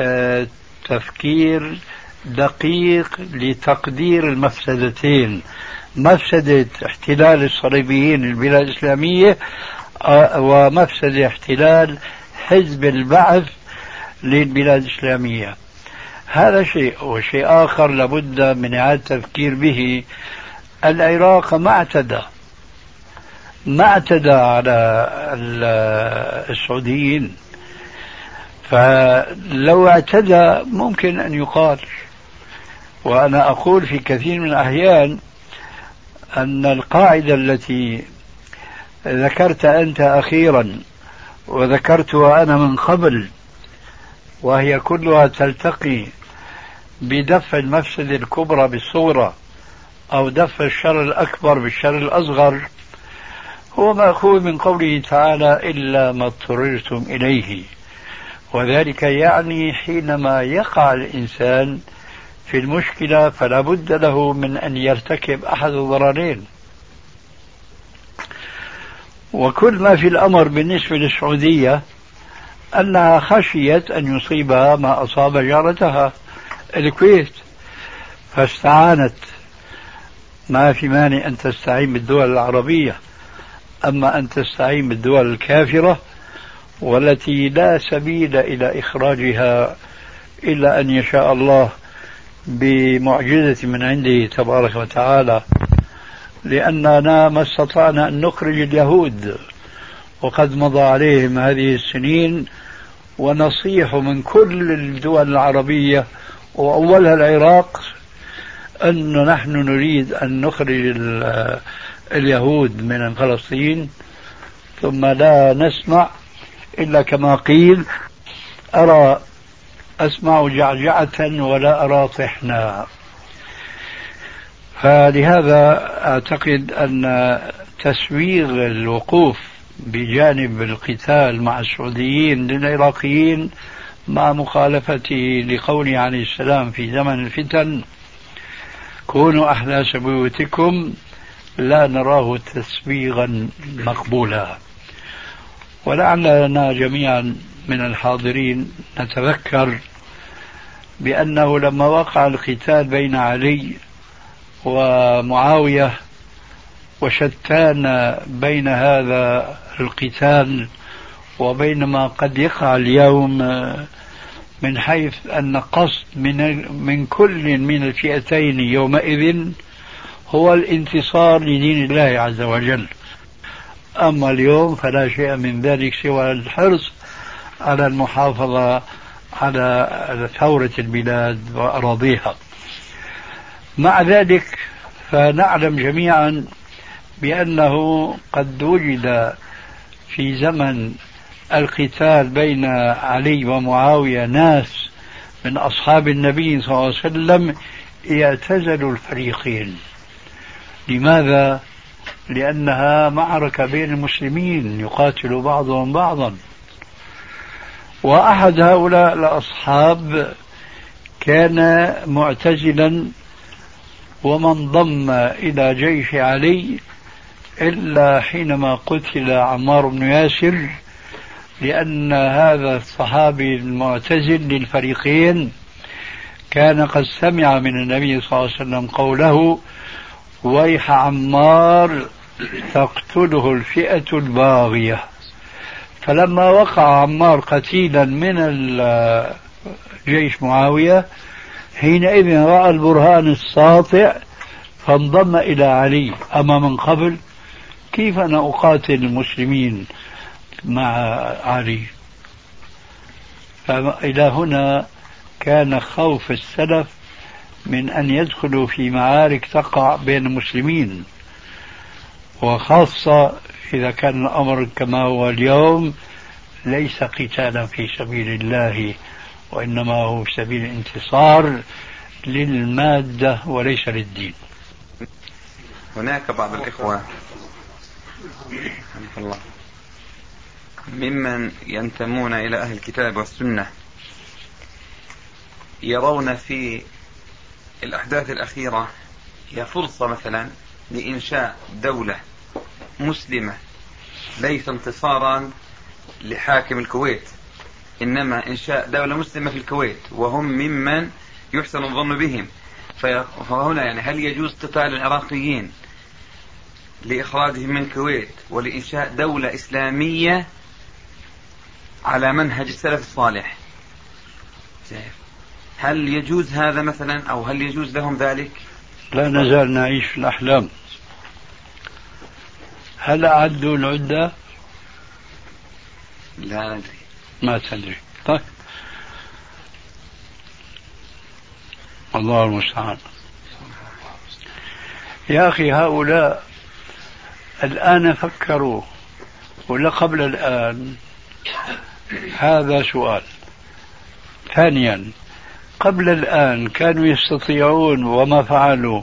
S4: آه، تفكير دقيق لتقدير المفسدتين مفسدة احتلال الصليبيين للبلاد الإسلامية آه، ومفسدة احتلال حزب البعث للبلاد الإسلامية هذا شيء وشيء آخر لابد من إعادة تفكير به العراق ما اعتدى ما اعتدى على السعوديين فلو اعتدى ممكن ان يقال وانا اقول في كثير من الاحيان ان القاعده التي ذكرت انت اخيرا وذكرتها انا من قبل وهي كلها تلتقي بدفع المفسد الكبرى بالصغرى او دفع الشر الاكبر بالشر الاصغر هو مأخوذ من قوله تعالى إلا ما اضطررتم إليه وذلك يعني حينما يقع الإنسان في المشكلة فلا بد له من أن يرتكب أحد الضررين وكل ما في الأمر بالنسبة للسعودية أنها خشيت أن يصيبها ما أصاب جارتها الكويت فاستعانت ما في مانع أن تستعين بالدول العربية أما أن تستعين بالدول الكافرة والتي لا سبيل إلى إخراجها إلا أن يشاء الله بمعجزة من عنده تبارك وتعالى لأننا ما استطعنا أن نخرج اليهود وقد مضى عليهم هذه السنين ونصيح من كل الدول العربية وأولها العراق أن نحن نريد أن نخرج اليهود من فلسطين ثم لا نسمع إلا كما قيل أرى أسمع جعجعة ولا أرى طحنا فلهذا أعتقد أن تسويغ الوقوف بجانب القتال مع السعوديين للعراقيين مع مخالفته لقوله عليه السلام في زمن الفتن كونوا أحلى سبوتكم لا نراه تسبيغا مقبولا ولعلنا جميعا من الحاضرين نتذكر بأنه لما وقع القتال بين علي ومعاوية وشتان بين هذا القتال وبين ما قد يقع اليوم من حيث أن قصد من, من كل من الفئتين يومئذ هو الانتصار لدين الله عز وجل أما اليوم فلا شيء من ذلك سوى الحرص على المحافظة على ثورة البلاد وأراضيها مع ذلك فنعلم جميعا بأنه قد وجد في زمن القتال بين علي ومعاوية ناس من أصحاب النبي صلى الله عليه وسلم يعتزل الفريقين لماذا؟ لأنها معركة بين المسلمين يقاتل بعضهم بعضا وأحد هؤلاء الأصحاب كان معتزلا ومن ضم إلى جيش علي إلا حينما قتل عمار بن ياسر لأن هذا الصحابي المعتزل للفريقين كان قد سمع من النبي صلى الله عليه وسلم قوله ويح عمار تقتله الفئة الباغية فلما وقع عمار قتيلا من جيش معاوية حينئذ رأى البرهان الساطع فانضم إلى علي أما من قبل كيف أنا أقاتل المسلمين مع علي فإلى هنا كان خوف السلف من أن يدخلوا في معارك تقع بين المسلمين وخاصة إذا كان الأمر كما هو اليوم ليس قتالا في سبيل الله وإنما هو سبيل انتصار للمادة وليس للدين
S3: هناك بعض الإخوة الله ممن ينتمون إلى أهل الكتاب والسنة يرون في الأحداث الأخيرة هي فرصة مثلا لإنشاء دولة مسلمة ليس انتصارا لحاكم الكويت إنما إنشاء دولة مسلمة في الكويت وهم ممن يحسن الظن بهم فهنا يعني هل يجوز قتال العراقيين لإخراجهم من الكويت ولإنشاء دولة إسلامية على منهج السلف الصالح شايف هل يجوز هذا مثلا أو هل يجوز لهم ذلك
S4: لا نزال نعيش في الأحلام هل أعدوا العدة لا ادري. ما تدري طيب الله المستعان يا أخي هؤلاء الآن فكروا ولا قبل الآن هذا سؤال ثانيا قبل الآن كانوا يستطيعون وما فعلوا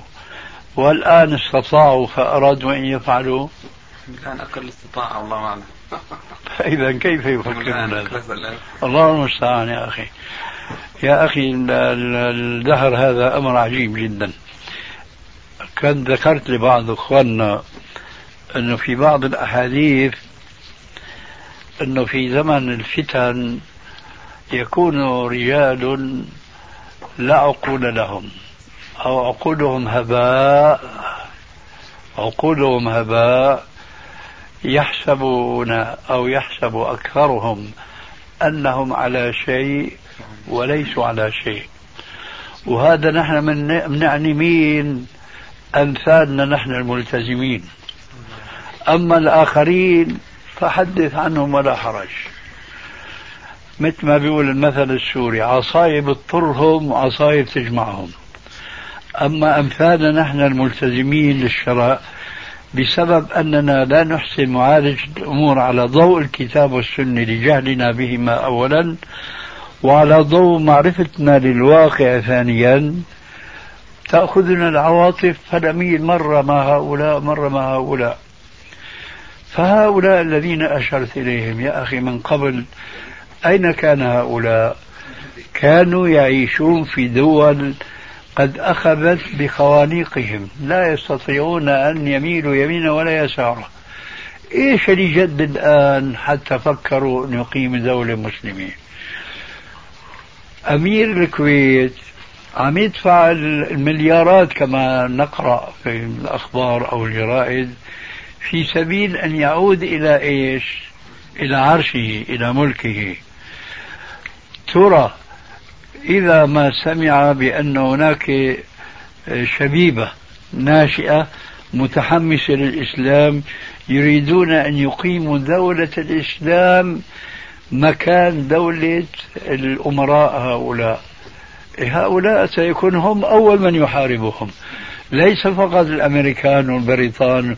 S4: والآن استطاعوا فأرادوا أن يفعلوا
S3: الآن أقل استطاعة الله أعلم
S4: فإذا كيف يفكرون الله المستعان يا أخي يا أخي الدهر هذا أمر عجيب جدا كان ذكرت لبعض إخواننا أنه في بعض الأحاديث أنه في زمن الفتن يكون رجال لا عقول لهم أو عقولهم هباء عقولهم هباء يحسبون أو يحسب أكثرهم أنهم على شيء وليسوا على شيء وهذا نحن من نعني مين أمثالنا نحن الملتزمين أما الآخرين فحدث عنهم ولا حرج مثل ما بيقول المثل السوري عصايب بتطرهم وعصايب تجمعهم أما أمثالنا نحن الملتزمين للشراء بسبب أننا لا نحسن معالجة الأمور على ضوء الكتاب والسنة لجهلنا بهما أولا وعلى ضوء معرفتنا للواقع ثانيا تأخذنا العواطف فنميل مرة مع هؤلاء مرة مع هؤلاء فهؤلاء الذين أشرت إليهم يا أخي من قبل أين كان هؤلاء؟ كانوا يعيشون في دول قد أخذت بخوانيقهم لا يستطيعون أن يميلوا يمينا ولا يسارا إيش اللي جد الآن حتى فكروا أن يقيموا دولة مسلمة أمير الكويت عم يدفع المليارات كما نقرأ في الأخبار أو الجرائد في سبيل أن يعود إلى إيش إلى عرشه إلى ملكه ترى إذا ما سمع بأن هناك آه، شبيبة ناشئة متحمسة للإسلام يريدون أن يقيموا دولة الإسلام مكان دولة الأمراء هؤلاء هؤلاء سيكون هم أول من يحاربهم ليس فقط الأمريكان والبريطان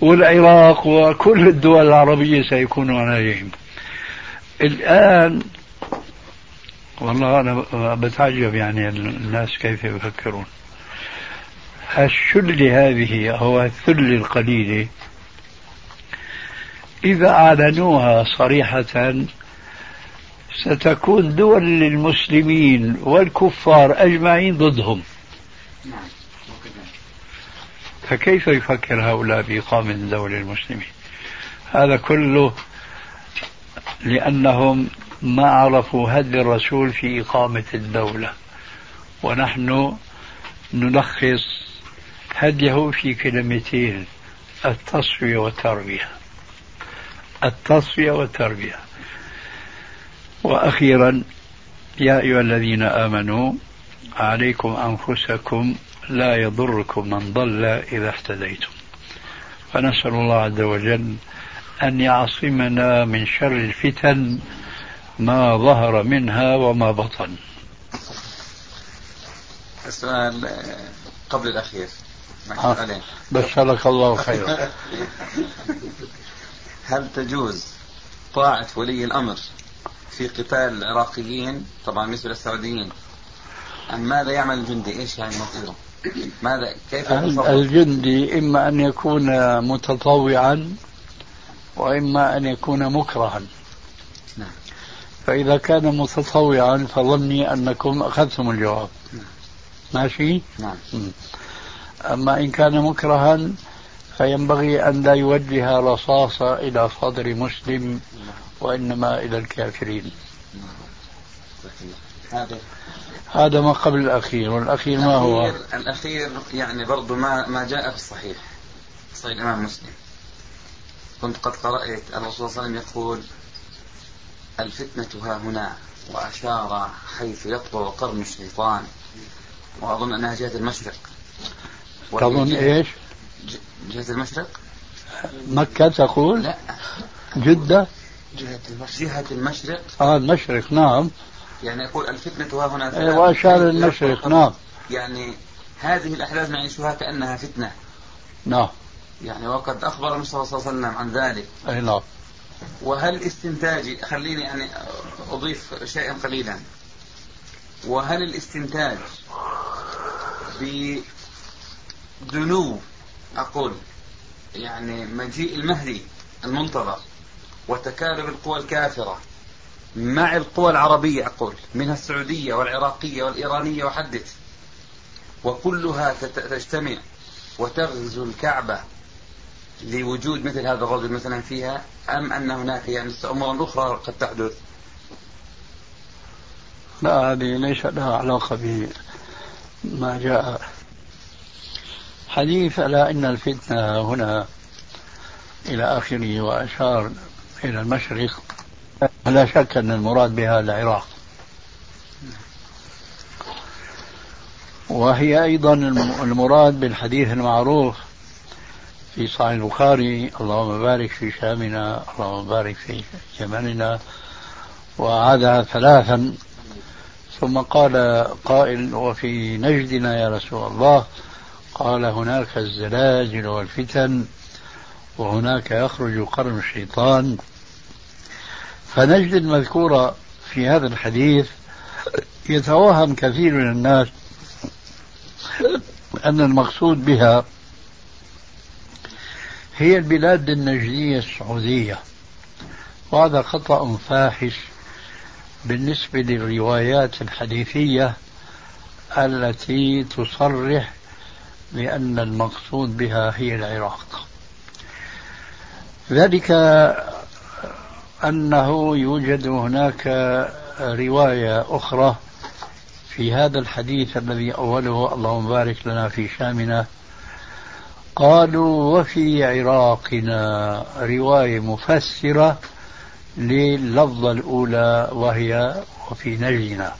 S4: والعراق وكل الدول العربية سيكونوا عليهم الآن والله أنا بتعجب يعني الناس كيف يفكرون الشلة هذه أو الثل القليلة إذا أعلنوها صريحة ستكون دول للمسلمين والكفار أجمعين ضدهم نعم، فكيف يفكر هؤلاء بإقامة دولة المسلمين هذا كله لأنهم ما عرفوا هدي الرسول في إقامة الدولة ونحن نلخص هديه في كلمتين التصفية والتربية التصفية والتربية وأخيرا يا أيها الذين آمنوا عليكم أنفسكم لا يضركم من ضل إذا اهتديتم فنسأل الله عز وجل أن يعصمنا من شر الفتن ما ظهر منها وما بطن
S3: السؤال آه، قبل الأخير
S4: آه، بشرك الله خيرا
S3: هل تجوز طاعة ولي الأمر في قتال العراقيين طبعا بالنسبة للسعوديين أم ماذا يعمل الجندي إيش يعني مصيره
S4: ماذا كيف الجندي إما أن يكون متطوعا وإما أن يكون مكرها فإذا كان متطوعا فظني أنكم أخذتم الجواب ماشي؟ نعم أما إن كان مكرها فينبغي أن لا يوجه رصاصة إلى صدر مسلم وإنما إلى الكافرين هذا هذا ما قبل الأخير والأخير ما هو
S3: الأخير يعني برضو ما, ما جاء في الصحيح صحيح الإمام مسلم كنت قد قرأت الرسول صلى الله عليه وسلم يقول الفتنة ها هنا وأشار حيث يقطع قرن الشيطان وأظن أنها جهة المشرق
S4: تظن
S3: إيش؟ جهة المشرق
S4: مكة تقول؟ لا جدة؟ جهة المشرق جهة
S3: المشرق
S4: اه المشرق نعم
S3: يعني يقول الفتنة ها هنا
S4: أي وأشار المشرق نعم
S3: يعني هذه الأحداث نعيشها كأنها فتنة
S4: نعم
S3: يعني وقد أخبر النبي صلى الله عليه وسلم عن ذلك أي نعم وهل استنتاجي خليني يعني أضيف شيئا قليلا وهل الاستنتاج بدنو أقول يعني مجيء المهدي المنتظر وتكالب القوى الكافرة مع القوى العربية أقول منها السعودية والعراقية والإيرانية وحدث وكلها تجتمع وتغزو الكعبة لوجود مثل هذا الرجل مثلا فيها أم أن هناك يعني أمورا أخرى قد تحدث
S4: لا هذه ليس لها علاقة بما جاء حديث لا إن الفتنة هنا إلى آخره وأشار إلى المشرق لا شك أن المراد بها العراق وهي أيضا المراد بالحديث المعروف في صحيح البخاري اللهم بارك في شامنا اللهم بارك في يمننا وعادها ثلاثا ثم قال قائل وفي نجدنا يا رسول الله قال هناك الزلازل والفتن وهناك يخرج قرن الشيطان فنجد المذكورة في هذا الحديث يتوهم كثير من الناس أن المقصود بها هي البلاد النجدية السعودية وهذا خطأ فاحش بالنسبة للروايات الحديثية التي تصرح بأن المقصود بها هي العراق ذلك أنه يوجد هناك رواية أخرى في هذا الحديث الذي أوله اللهم بارك لنا في شامنا قالوا وفي عراقنا رواية مفسرة للفظة الأولى وهي وفي نجدنا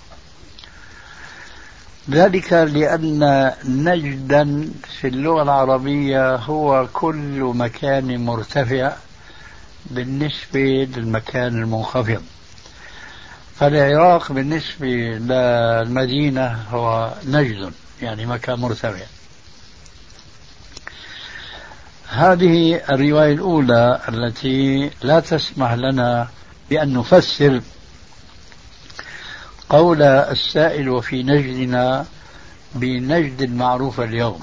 S4: ذلك لأن نجدا في اللغة العربية هو كل مكان مرتفع بالنسبة للمكان المنخفض فالعراق بالنسبة للمدينة هو نجد يعني مكان مرتفع هذه الرواية الأولى التي لا تسمح لنا بأن نفسر قول السائل وفي نجدنا بنجد المعروفة اليوم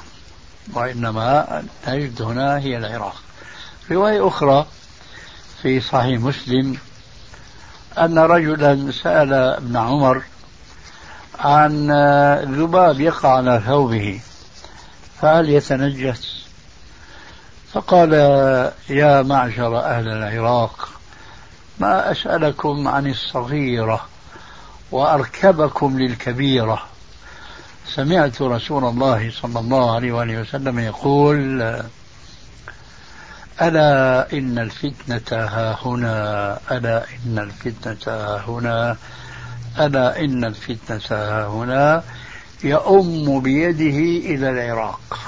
S4: وإنما نجد هنا هي العراق رواية أخرى في صحيح مسلم أن رجلا سأل ابن عمر عن ذباب يقع على ثوبه فهل يتنجس فقال يا معشر أهل العراق ما أسألكم عن الصغيرة وأركبكم للكبيرة سمعت رسول الله صلى الله عليه وآله وسلم يقول ألا إن الفتنة ها هنا ألا إن الفتنة ها هنا ألا إن الفتنة ها هنا يؤم بيده إلى العراق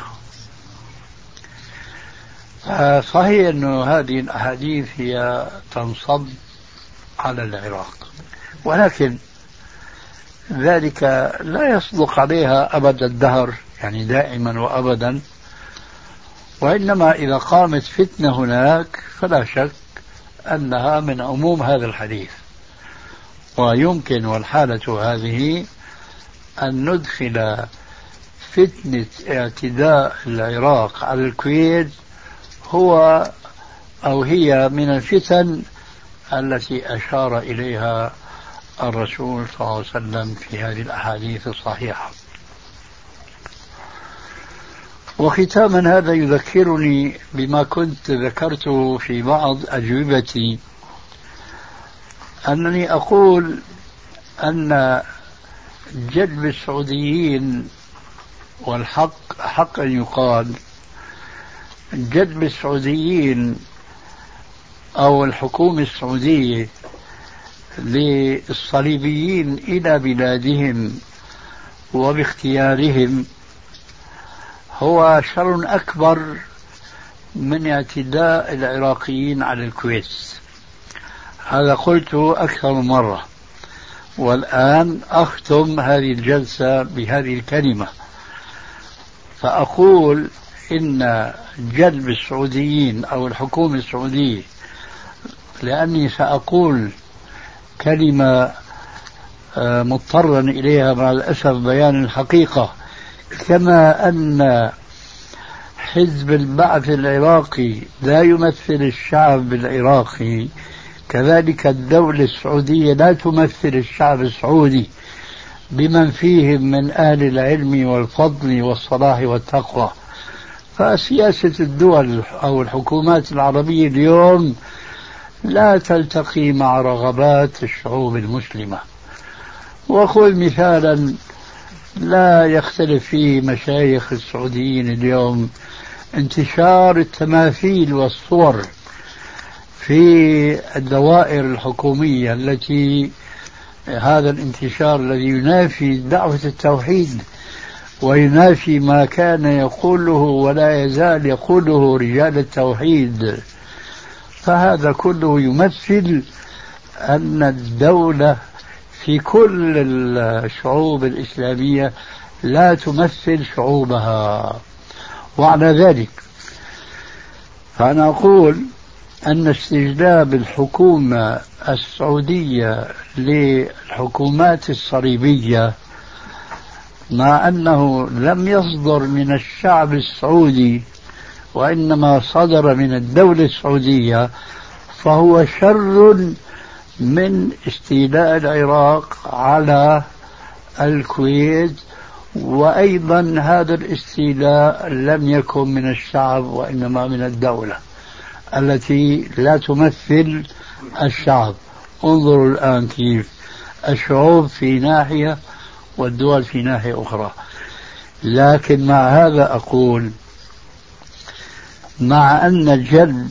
S4: صحيح أنه هذه الأحاديث هي تنصب على العراق ولكن ذلك لا يصدق عليها أبد الدهر يعني دائما وأبدا وإنما إذا قامت فتنة هناك فلا شك أنها من عموم هذا الحديث ويمكن والحالة هذه أن ندخل فتنة اعتداء العراق على الكويت هو أو هي من الفتن التي أشار إليها الرسول صلى الله عليه وسلم في هذه الأحاديث الصحيحة وختاما هذا يذكرني بما كنت ذكرته في بعض أجوبتي أنني أقول أن جلب السعوديين والحق حقا يقال جذب السعوديين أو الحكومة السعودية للصليبيين إلى بلادهم وباختيارهم هو شر أكبر من اعتداء العراقيين على الكويت هذا قلته أكثر مرة والآن أختم هذه الجلسة بهذه الكلمة فأقول إن جلب السعوديين أو الحكومة السعودية لأني سأقول كلمة آه، مضطرا إليها مع الأسف بيان الحقيقة كما أن حزب البعث العراقي لا يمثل الشعب العراقي كذلك الدولة السعودية لا تمثل الشعب السعودي بمن فيهم من أهل العلم والفضل والصلاح والتقوى فسياسة الدول أو الحكومات العربية اليوم لا تلتقي مع رغبات الشعوب المسلمة وخذ مثالا لا يختلف فيه مشايخ السعوديين اليوم انتشار التماثيل والصور في الدوائر الحكومية التي هذا الانتشار الذي ينافي دعوة التوحيد وينافي ما كان يقوله ولا يزال يقوله رجال التوحيد فهذا كله يمثل أن الدولة في كل الشعوب الإسلامية لا تمثل شعوبها وعلى ذلك فأنا أقول أن استجلاب الحكومة السعودية للحكومات الصليبية مع أنه لم يصدر من الشعب السعودي وإنما صدر من الدولة السعودية فهو شر من استيلاء العراق على الكويت وأيضا هذا الاستيلاء لم يكن من الشعب وإنما من الدولة التي لا تمثل الشعب انظروا الآن كيف الشعوب في ناحية والدول في ناحية أخرى لكن مع هذا أقول مع أن الجد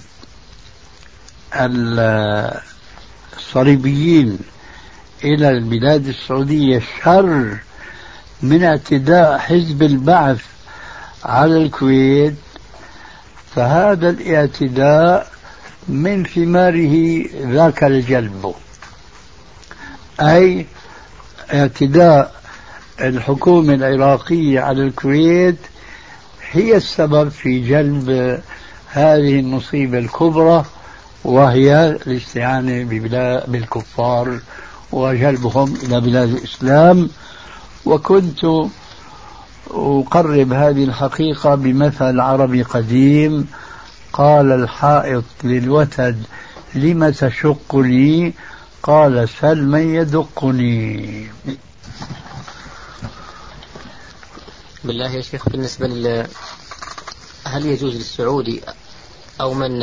S4: الصليبيين إلى البلاد السعودية شر من اعتداء حزب البعث على الكويت فهذا الاعتداء من ثماره ذاك الجلب أي اعتداء الحكومة العراقية على الكويت هي السبب في جلب هذه المصيبة الكبرى وهي الاستعانة بالكفار وجلبهم إلى بلاد الإسلام وكنت أقرب هذه الحقيقة بمثل عربي قديم قال الحائط للوتد لم تشقني قال سل من يدقني
S6: بالله يا شيخ بالنسبة لل هل يجوز للسعودي أو من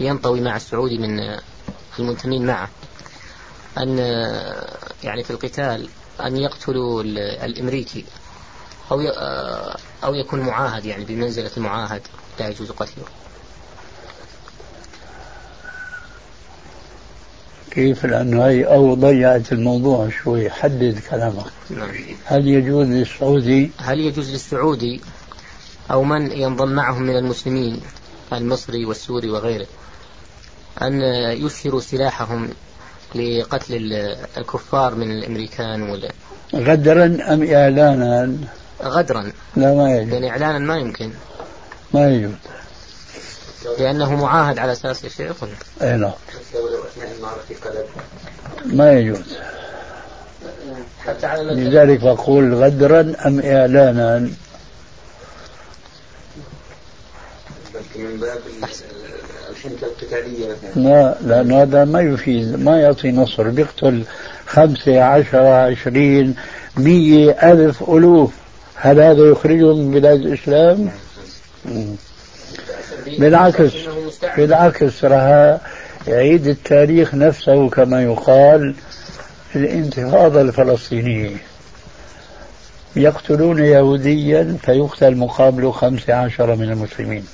S6: ينطوي مع السعودي من المنتمين معه أن يعني في القتال أن يقتلوا الأمريكي أو أو يكون معاهد يعني بمنزلة المعاهد لا يجوز قتله
S4: كيف لأنه هي أو ضيعت الموضوع شوي حدد كلامك نعم. هل يجوز للسعودي
S6: هل يجوز للسعودي أو من ينضم معهم من المسلمين المصري والسوري وغيره أن يشهروا سلاحهم لقتل الكفار من الأمريكان وال...
S4: غدرا أم إعلانا
S6: غدرا
S4: لا ما
S6: يجوز يعني إعلانا ما يمكن
S4: ما يجوز
S6: لأنه معاهد على أساس الشيخ أي
S4: نعم ما يجوز حتى على لذلك أقول غدرا أم إعلانا من باب القتالية مثلا لا لأن هذا ما يفيد ما يعطي نصر بيقتل خمسة عشرة عشرين مية ألف ألوف هل هذا يخرجهم من بلاد الإسلام؟ نعم. بالعكس بالعكس راح يعيد التاريخ نفسه كما يقال في الانتفاضة الفلسطينية يقتلون يهوديا فيقتل مقابله خمسة عشر من المسلمين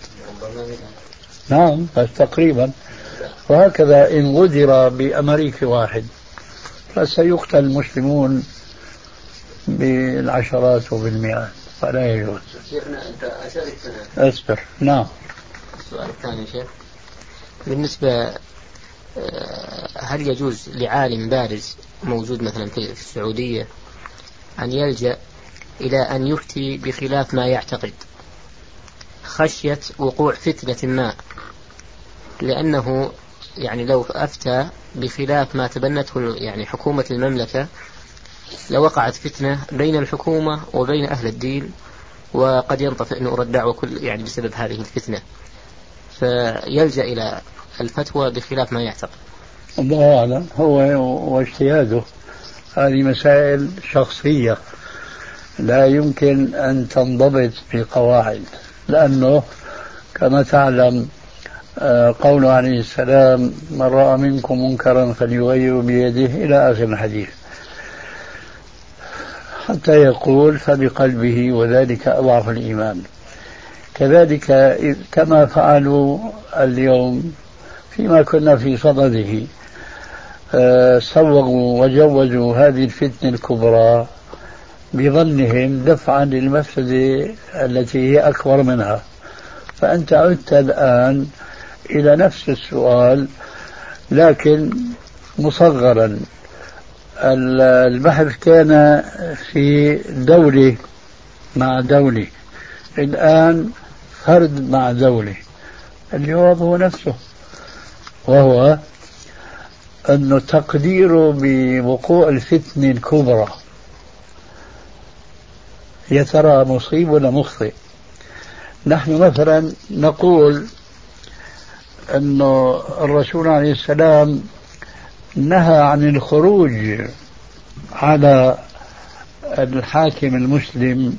S4: نعم بس تقريبا وهكذا إن غدر بأمريكي واحد فسيقتل المسلمون بالعشرات وبالمئات فلا يجوز شيخنا أنت أشرت أصبر نعم السؤال الثاني
S6: شيخ بالنسبة آه، هل يجوز لعالم بارز موجود مثلا في السعودية أن يلجأ إلى أن يفتي بخلاف ما يعتقد خشية وقوع فتنة ما لأنه يعني لو أفتى بخلاف ما تبنته يعني حكومة المملكة لوقعت فتنة بين الحكومة وبين أهل الدين وقد ينطفئ نور الدعوة كل يعني بسبب هذه الفتنة فيلجأ إلى الفتوى بخلاف ما يعتقد
S4: الله أعلم هو واجتهاده هذه مسائل شخصية لا يمكن أن تنضبط بقواعد لأنه كما تعلم آه، قوله عليه السلام من رأى منكم منكرا فليغير بيده إلى آخر الحديث حتى يقول فبقلبه وذلك أضعف الإيمان كذلك كما فعلوا اليوم فيما كنا في صدده سوغوا آه، وجوزوا هذه الفتنة الكبرى بظنهم دفعا للمفسدة التي هي أكبر منها فأنت عدت الآن إلى نفس السؤال لكن مصغرا البحث كان في دولة مع دولة الآن فرد مع دولة الجواب هو نفسه وهو أنه تقديره بوقوع الفتنة الكبرى يا ترى مصيب ولا مخطئ نحن مثلا نقول أن الرسول عليه السلام نهى عن الخروج على الحاكم المسلم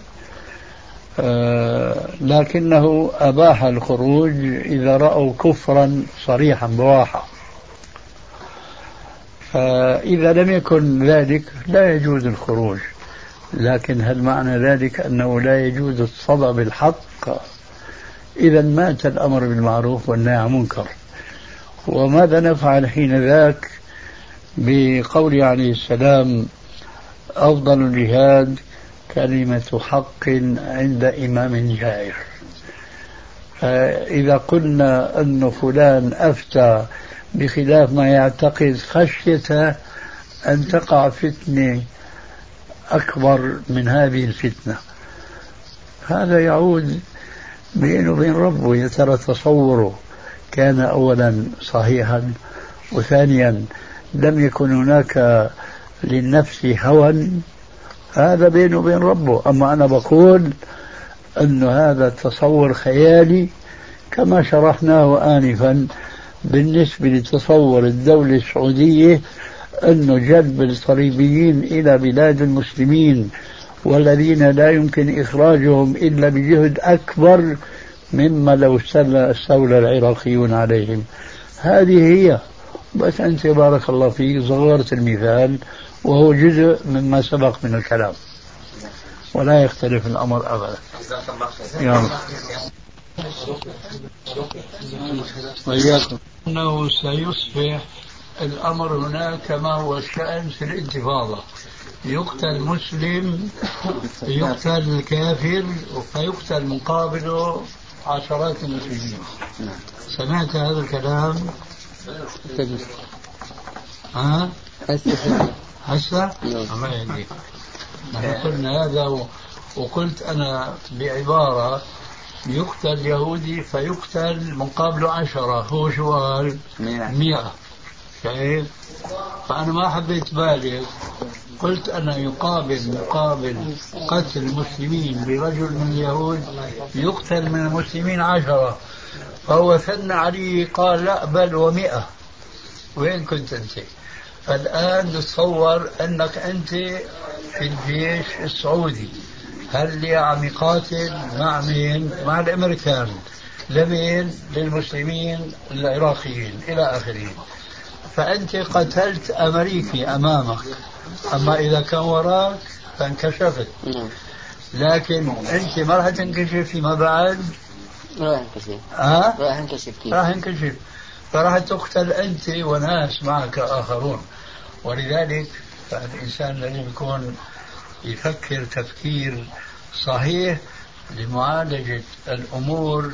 S4: آه، لكنه أباح الخروج إذا رأوا كفرا صريحا بواحة فإذا آه، لم يكن ذلك لا يجوز الخروج لكن هل معنى ذلك أنه لا يجوز الصدى بالحق إذا مات الأمر بالمعروف والنهي عن المنكر وماذا نفعل حين ذاك بقول عليه السلام أفضل الجهاد كلمة حق عند إمام جائر فإذا قلنا أن فلان أفتى بخلاف ما يعتقد خشية أن تقع فتنة أكبر من هذه الفتنة هذا يعود بينه وبين ربه يا ترى تصوره كان أولا صحيحا وثانيا لم يكن هناك للنفس هوى هذا بينه وبين ربه أما أنا بقول أن هذا التصور خيالي كما شرحناه آنفا بالنسبة لتصور الدولة السعودية أن جذب الصليبيين إلى بلاد المسلمين والذين لا يمكن إخراجهم إلا بجهد أكبر مما لو استولى العراقيون عليهم هذه هي بس أنت بارك الله فيك صغرت المثال وهو جزء مما سبق من الكلام ولا يختلف الأمر أبدا أنه سيصبح الأمر هناك كما هو الشأن في الانتفاضة يقتل مسلم يقتل كافر فيقتل مقابله عشرات المسلمين سمعت هذا الكلام؟ ها؟ هسه؟ الله يهديك نحن قلنا هذا و... وقلت أنا بعبارة يقتل يهودي فيقتل مقابله عشرة هو شو قال؟ 100 شايف؟ فأنا ما حبيت بالغ قلت أنا يقابل مقابل قتل المسلمين برجل من اليهود يقتل من المسلمين عشرة فهو ثنى عليه قال لا بل ومئة وين كنت أنت؟ فالآن نتصور أنك أنت في الجيش السعودي هل عم يقاتل مع مين؟ مع الأمريكان لمين؟ للمسلمين العراقيين إلى آخره فأنت قتلت أمريكي أمامك أما إذا كان وراك فانكشفت نعم. لكن أنت ما
S6: راح
S4: تنكشف فيما بعد راح انكشف ها؟ راح انكشف كيف؟ راح انكشف فراح تقتل أنت وناس معك آخرون ولذلك فالإنسان لازم يكون يفكر تفكير صحيح لمعالجة الأمور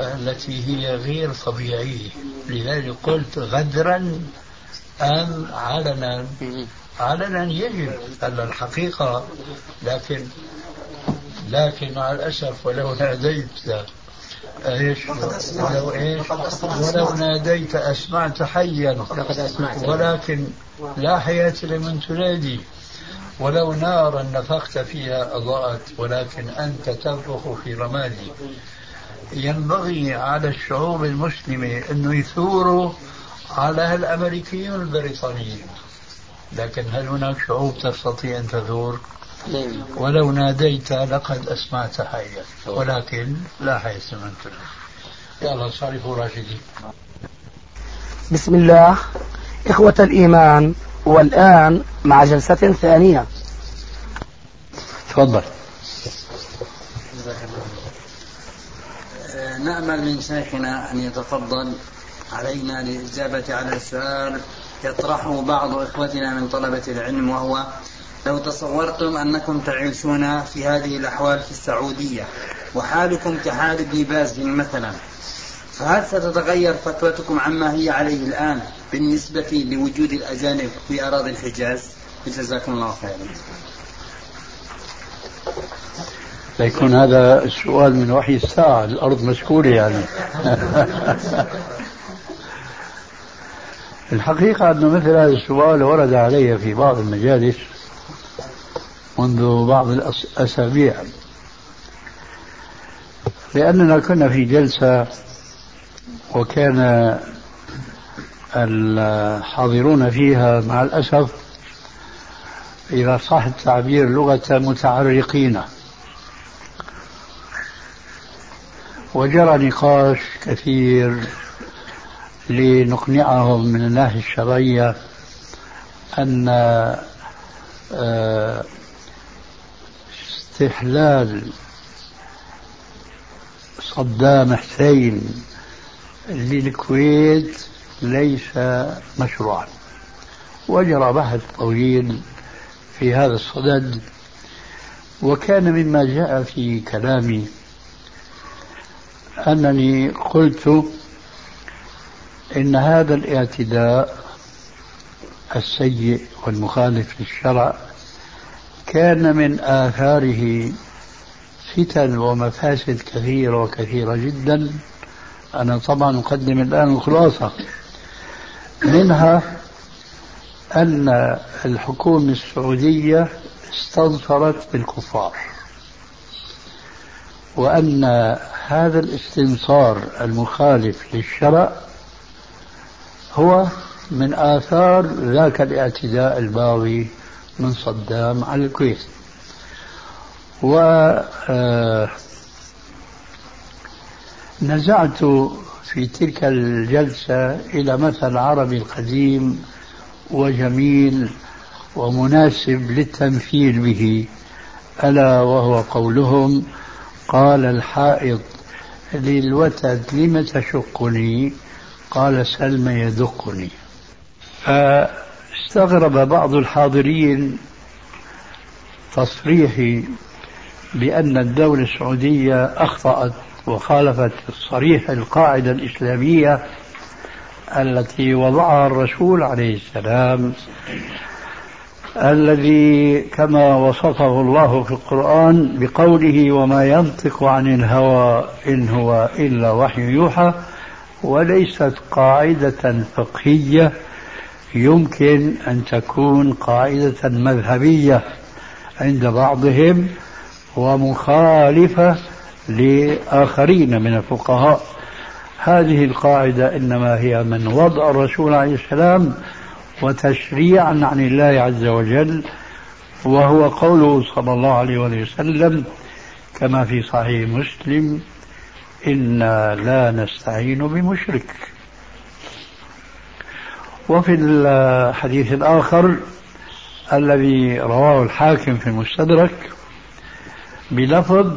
S4: التي هي غير طبيعية لذلك قلت غدرا أم علنا علنا يجب ان الحقيقة لكن لكن مع الأسف ولو ناديت ايش ولو ايش ولو ناديت اسمعت حيا ولكن لا حياة لمن تنادي ولو نارا نفخت فيها اضاءت ولكن انت تنفخ في رمادي ينبغي على الشعوب المسلمه انه يثوروا على الامريكيين البريطانيين لكن هل هناك شعوب تستطيع ان تثور؟ ولو ناديت لقد أسمعت حيا ولكن لا حيا سمعت يا الله صارفوا راشدين
S7: بسم الله إخوة الإيمان والآن مع جلسة ثانية تفضل
S8: آه، نأمل من شيخنا أن يتفضل علينا للإجابة على السؤال يطرحه بعض إخوتنا من طلبة العلم وهو لو تصورتم أنكم تعيشون في هذه الأحوال في السعودية وحالكم كحال ابن باز مثلا فهل ستتغير فتوتكم عما هي عليه الآن بالنسبة لوجود الأجانب في أراضي الحجاز جزاكم الله خيرا
S4: ليكون هذا السؤال من وحي الساعة الأرض مشكورة يعني الحقيقة أن مثل هذا السؤال ورد علي في بعض المجالس منذ بعض الأسابيع لأننا كنا في جلسة وكان الحاضرون فيها مع الأسف إذا صح التعبير لغة متعرقين وجرى نقاش كثير لنقنعهم من الناحية الشرعية أن آه، استحلال صدام حسين للكويت ليس مشروعا وجرى بحث طويل في هذا الصدد وكان مما جاء في كلامي أنني قلت إن هذا الاعتداء السيء والمخالف للشرع كان من آثاره فتن ومفاسد كثيرة وكثيرة جدا أنا طبعا أقدم الآن الخلاصة منها أن الحكومة السعودية استنصرت بالكفار وأن هذا الاستنصار المخالف للشرع هو من آثار ذاك الاعتداء الباغي من صدام على الكويت و آه، نزعت في تلك الجلسة إلى مثل عربي قديم وجميل ومناسب للتمثيل به ألا وهو قولهم قال الحائط للوتد لم تشقني قال سلم يدقني آه، استغرب بعض الحاضرين تصريحي بأن الدولة السعودية أخطأت وخالفت الصريح القاعدة الإسلامية التي وضعها الرسول عليه السلام الذي كما وصفه الله في القرآن بقوله وما ينطق عن الهوى إن هو إلا وحي يوحى وليست قاعدة فقهية يمكن أن تكون قاعدة مذهبية عند بعضهم ومخالفة لآخرين من الفقهاء هذه القاعدة إنما هي من وضع الرسول عليه السلام وتشريعا عن الله عز وجل وهو قوله صلى الله عليه وسلم كما في صحيح مسلم إنا لا نستعين بمشرك وفي الحديث الآخر الذي رواه الحاكم في المستدرك بلفظ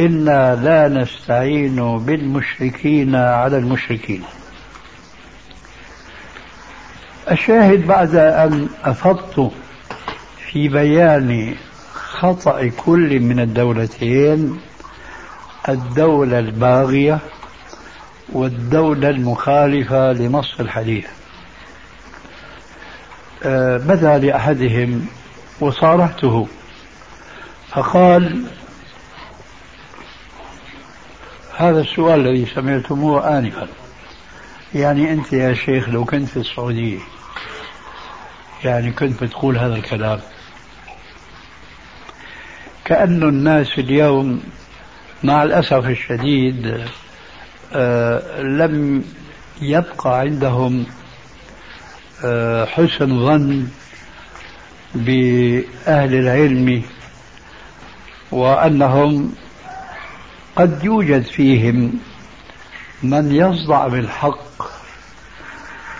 S4: إنا لا نستعين بالمشركين على المشركين الشاهد بعد أن أفضت في بيان خطأ كل من الدولتين الدولة الباغية والدولة المخالفة لنص الحديث بدا آه، لأحدهم وصارحته فقال هذا السؤال الذي سمعتموه آنفا يعني أنت يا شيخ لو كنت في السعودية يعني كنت بتقول هذا الكلام كأن الناس اليوم مع الأسف الشديد آه، لم يبقى عندهم آه، حسن ظن بأهل العلم وأنهم قد يوجد فيهم من يصدع بالحق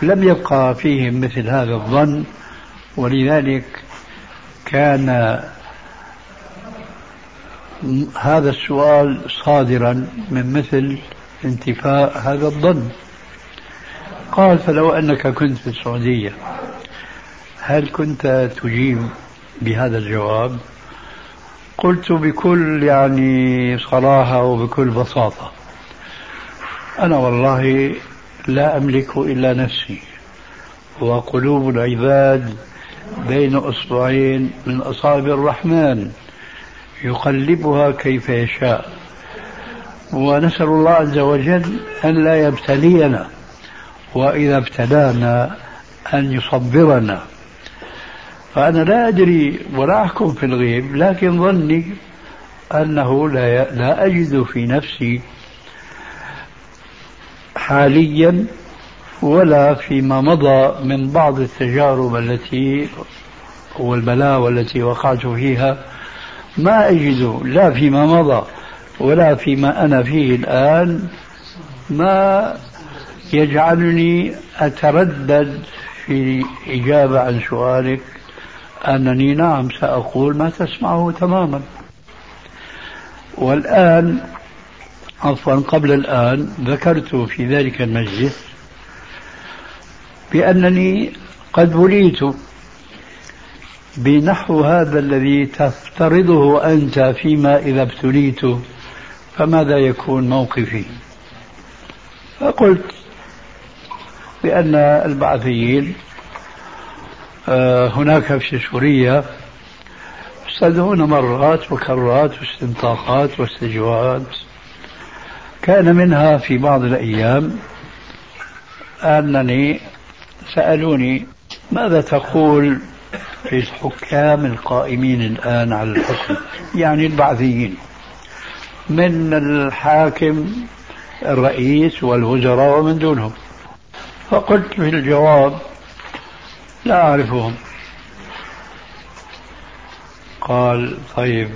S4: لم يبقى فيهم مثل هذا الظن ولذلك كان هذا السؤال صادرا من مثل انتفاء هذا الظن قال فلو أنك كنت في السعودية هل كنت تجيب بهذا الجواب قلت بكل يعني صراحة وبكل بساطة أنا والله لا أملك إلا نفسي وقلوب العباد بين أصبعين من أصابع الرحمن يقلبها كيف يشاء ونسأل الله عز وجل أن لا يبتلينا وإذا ابتلانا أن يصبرنا فأنا لا أدري ولا أحكم في الغيب لكن ظني أنه لا لا أجد في نفسي حاليا ولا فيما مضى من بعض التجارب التي والبلاوى التي وقعت فيها ما أجد لا فيما مضى ولا فيما أنا فيه الآن ما يجعلني أتردد في الإجابة عن سؤالك أنني نعم سأقول ما تسمعه تماما والآن عفوا قبل الآن ذكرت في ذلك المجلس بأنني قد وليت بنحو هذا الذي تفترضه أنت فيما إذا ابتليت فماذا يكون موقفي فقلت بأن البعثيين آه، هناك في سوريا يستدعون مرات وكرات واستنطاقات واستجوابات كان منها في بعض الأيام أنني سألوني ماذا تقول في الحكام القائمين الآن على الحكم يعني البعثيين من الحاكم الرئيس والوزراء ومن دونهم فقلت في الجواب لا أعرفهم قال طيب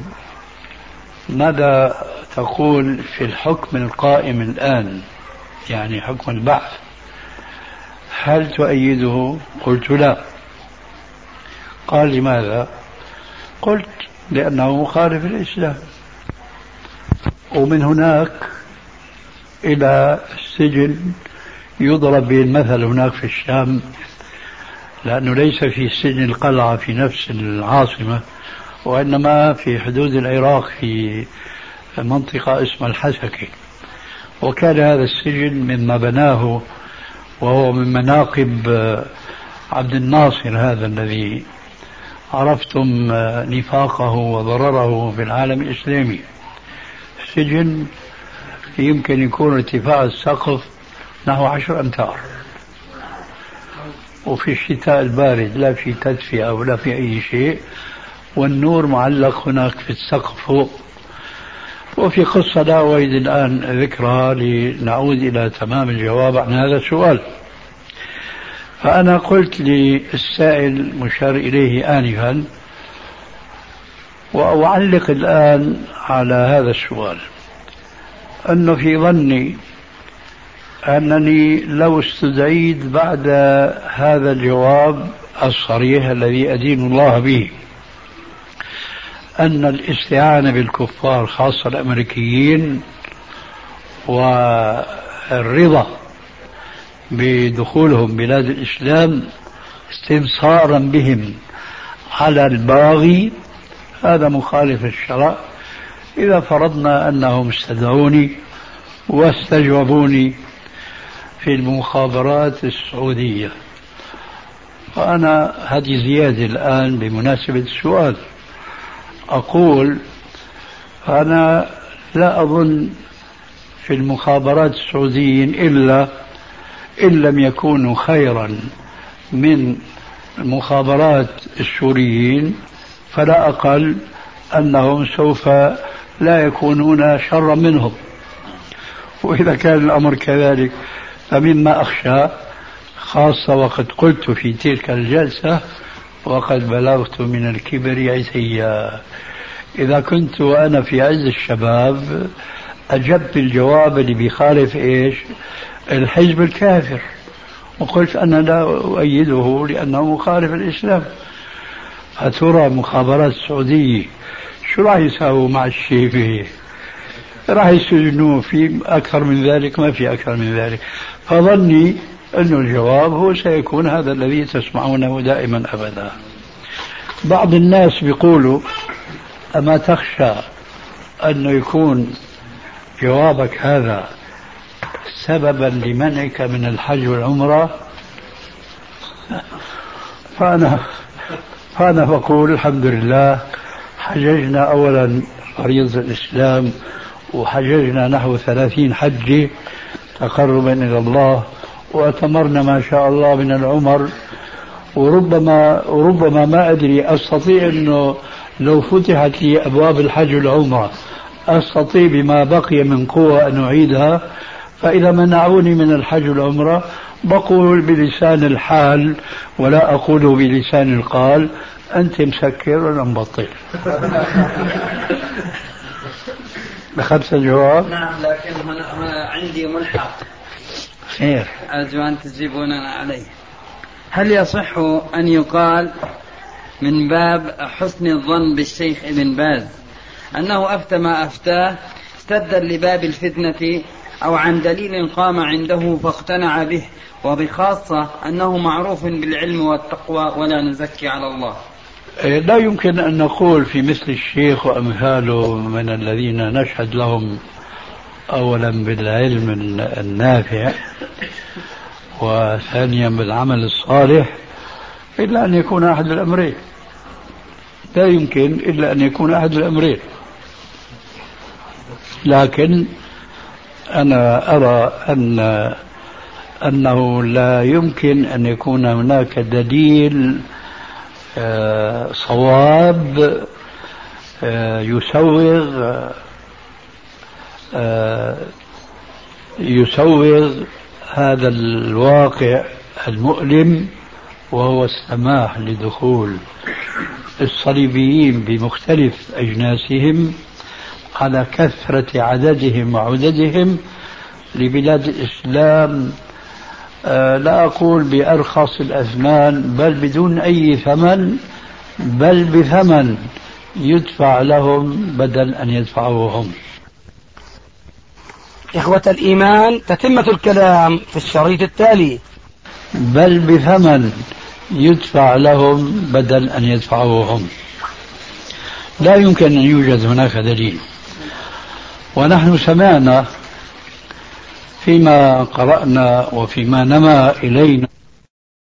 S4: ماذا تقول في الحكم القائم الآن يعني حكم البعث هل تؤيده قلت لا قال لماذا قلت لأنه مخالف الإسلام ومن هناك إلى السجن يضرب به المثل هناك في الشام لأنه ليس في سجن القلعة في نفس العاصمة وإنما في حدود العراق في منطقة اسمها الحسكة وكان هذا السجن مما بناه وهو من مناقب آه، عبد الناصر هذا الذي عرفتم آه، نفاقه وضرره في العالم الإسلامي السجن يمكن يكون ارتفاع السقف نحو عشر أمتار وفي الشتاء البارد لا في تدفئة ولا في أي شيء والنور معلق هناك في السقف فوق وفي قصة لا أريد الآن ذكرها لنعود إلى تمام الجواب عن هذا السؤال فأنا قلت للسائل مشار إليه آنفا وأعلق الآن على هذا السؤال أنه في ظني أنني لو استدعيت بعد هذا الجواب الصريح الذي أدين الله به أن الاستعانة بالكفار خاصة الأمريكيين والرضا بدخولهم بلاد الإسلام استنصارا بهم على الباغي هذا مخالف الشرع إذا فرضنا أنهم استدعوني واستجوبوني في المخابرات السعودية وأنا هذه زيادة الآن بمناسبة السؤال أقول أنا لا أظن في المخابرات السعوديين إلا إن لم يكونوا خيرا من المخابرات السوريين فلا أقل أنهم سوف لا يكونون شرا منهم وإذا كان الأمر كذلك فمما أخشى خاصة وقد قلت في تلك الجلسة وقد بلغت من الكبر عتيا إذا كنت وأنا في عز الشباب أجبت الجواب اللي بيخالف إيش الحزب الكافر وقلت أنا لا أؤيده لأنه مخالف الإسلام أترى مخابرات السعودية شو راح يساووا مع الشيبة راح يسجنوه في أكثر من ذلك ما في أكثر من ذلك فظني أن الجواب هو سيكون هذا الذي تسمعونه دائما أبدا بعض الناس بيقولوا أما تخشى أنه يكون جوابك هذا سببا لمنعك من الحج والعمرة فأنا فأنا بقول الحمد لله حججنا أولا فريضة الإسلام وحججنا نحو ثلاثين حجة تقربا إلى الله وأتمرنا ما شاء الله من العمر وربما ربما ما أدري أستطيع أنه لو فتحت لي أبواب الحج والعمرة أستطيع بما بقي من قوة أن أعيدها فإذا منعوني من الحج والعمرة بقول بلسان الحال ولا أقول بلسان القال أنت مسكر ولا مبطل بخمسه جواب
S8: نعم لكن هنا, هنا عندي ملحق خير أرجو أن تجيبوننا عليه هل يصح أن يقال من باب حسن الظن بالشيخ ابن باز أنه أفتى ما أفتاه سدا لباب الفتنة أو عن دليل قام عنده فاقتنع به وبخاصة أنه معروف بالعلم والتقوى ولا نزكي على الله
S4: إيه، لا يمكن أن نقول في مثل الشيخ وأمثاله من الذين نشهد لهم أولا بالعلم النافع وثانيا بالعمل الصالح إلا أن يكون أحد الأمرين لا يمكن إلا أن يكون أحد الأمرين لكن أنا أرى أن أنه لا يمكن أن يكون هناك دليل آه، صواب آه، يسوغ آه، يسوغ هذا الواقع المؤلم وهو السماح لدخول الصليبيين بمختلف أجناسهم على كثرة عددهم وعددهم لبلاد الإسلام آه، لا أقول بأرخص الأثمان بل بدون أي ثمن بل بثمن يدفع لهم بدل أن يدفعوهم هم
S7: إخوة الإيمان تتمة الكلام في الشريط التالي
S4: بل بثمن يدفع لهم بدل أن يدفعوهم هم لا يمكن أن يوجد هناك دليل ونحن سمعنا فيما قرأنا وفيما نما إلينا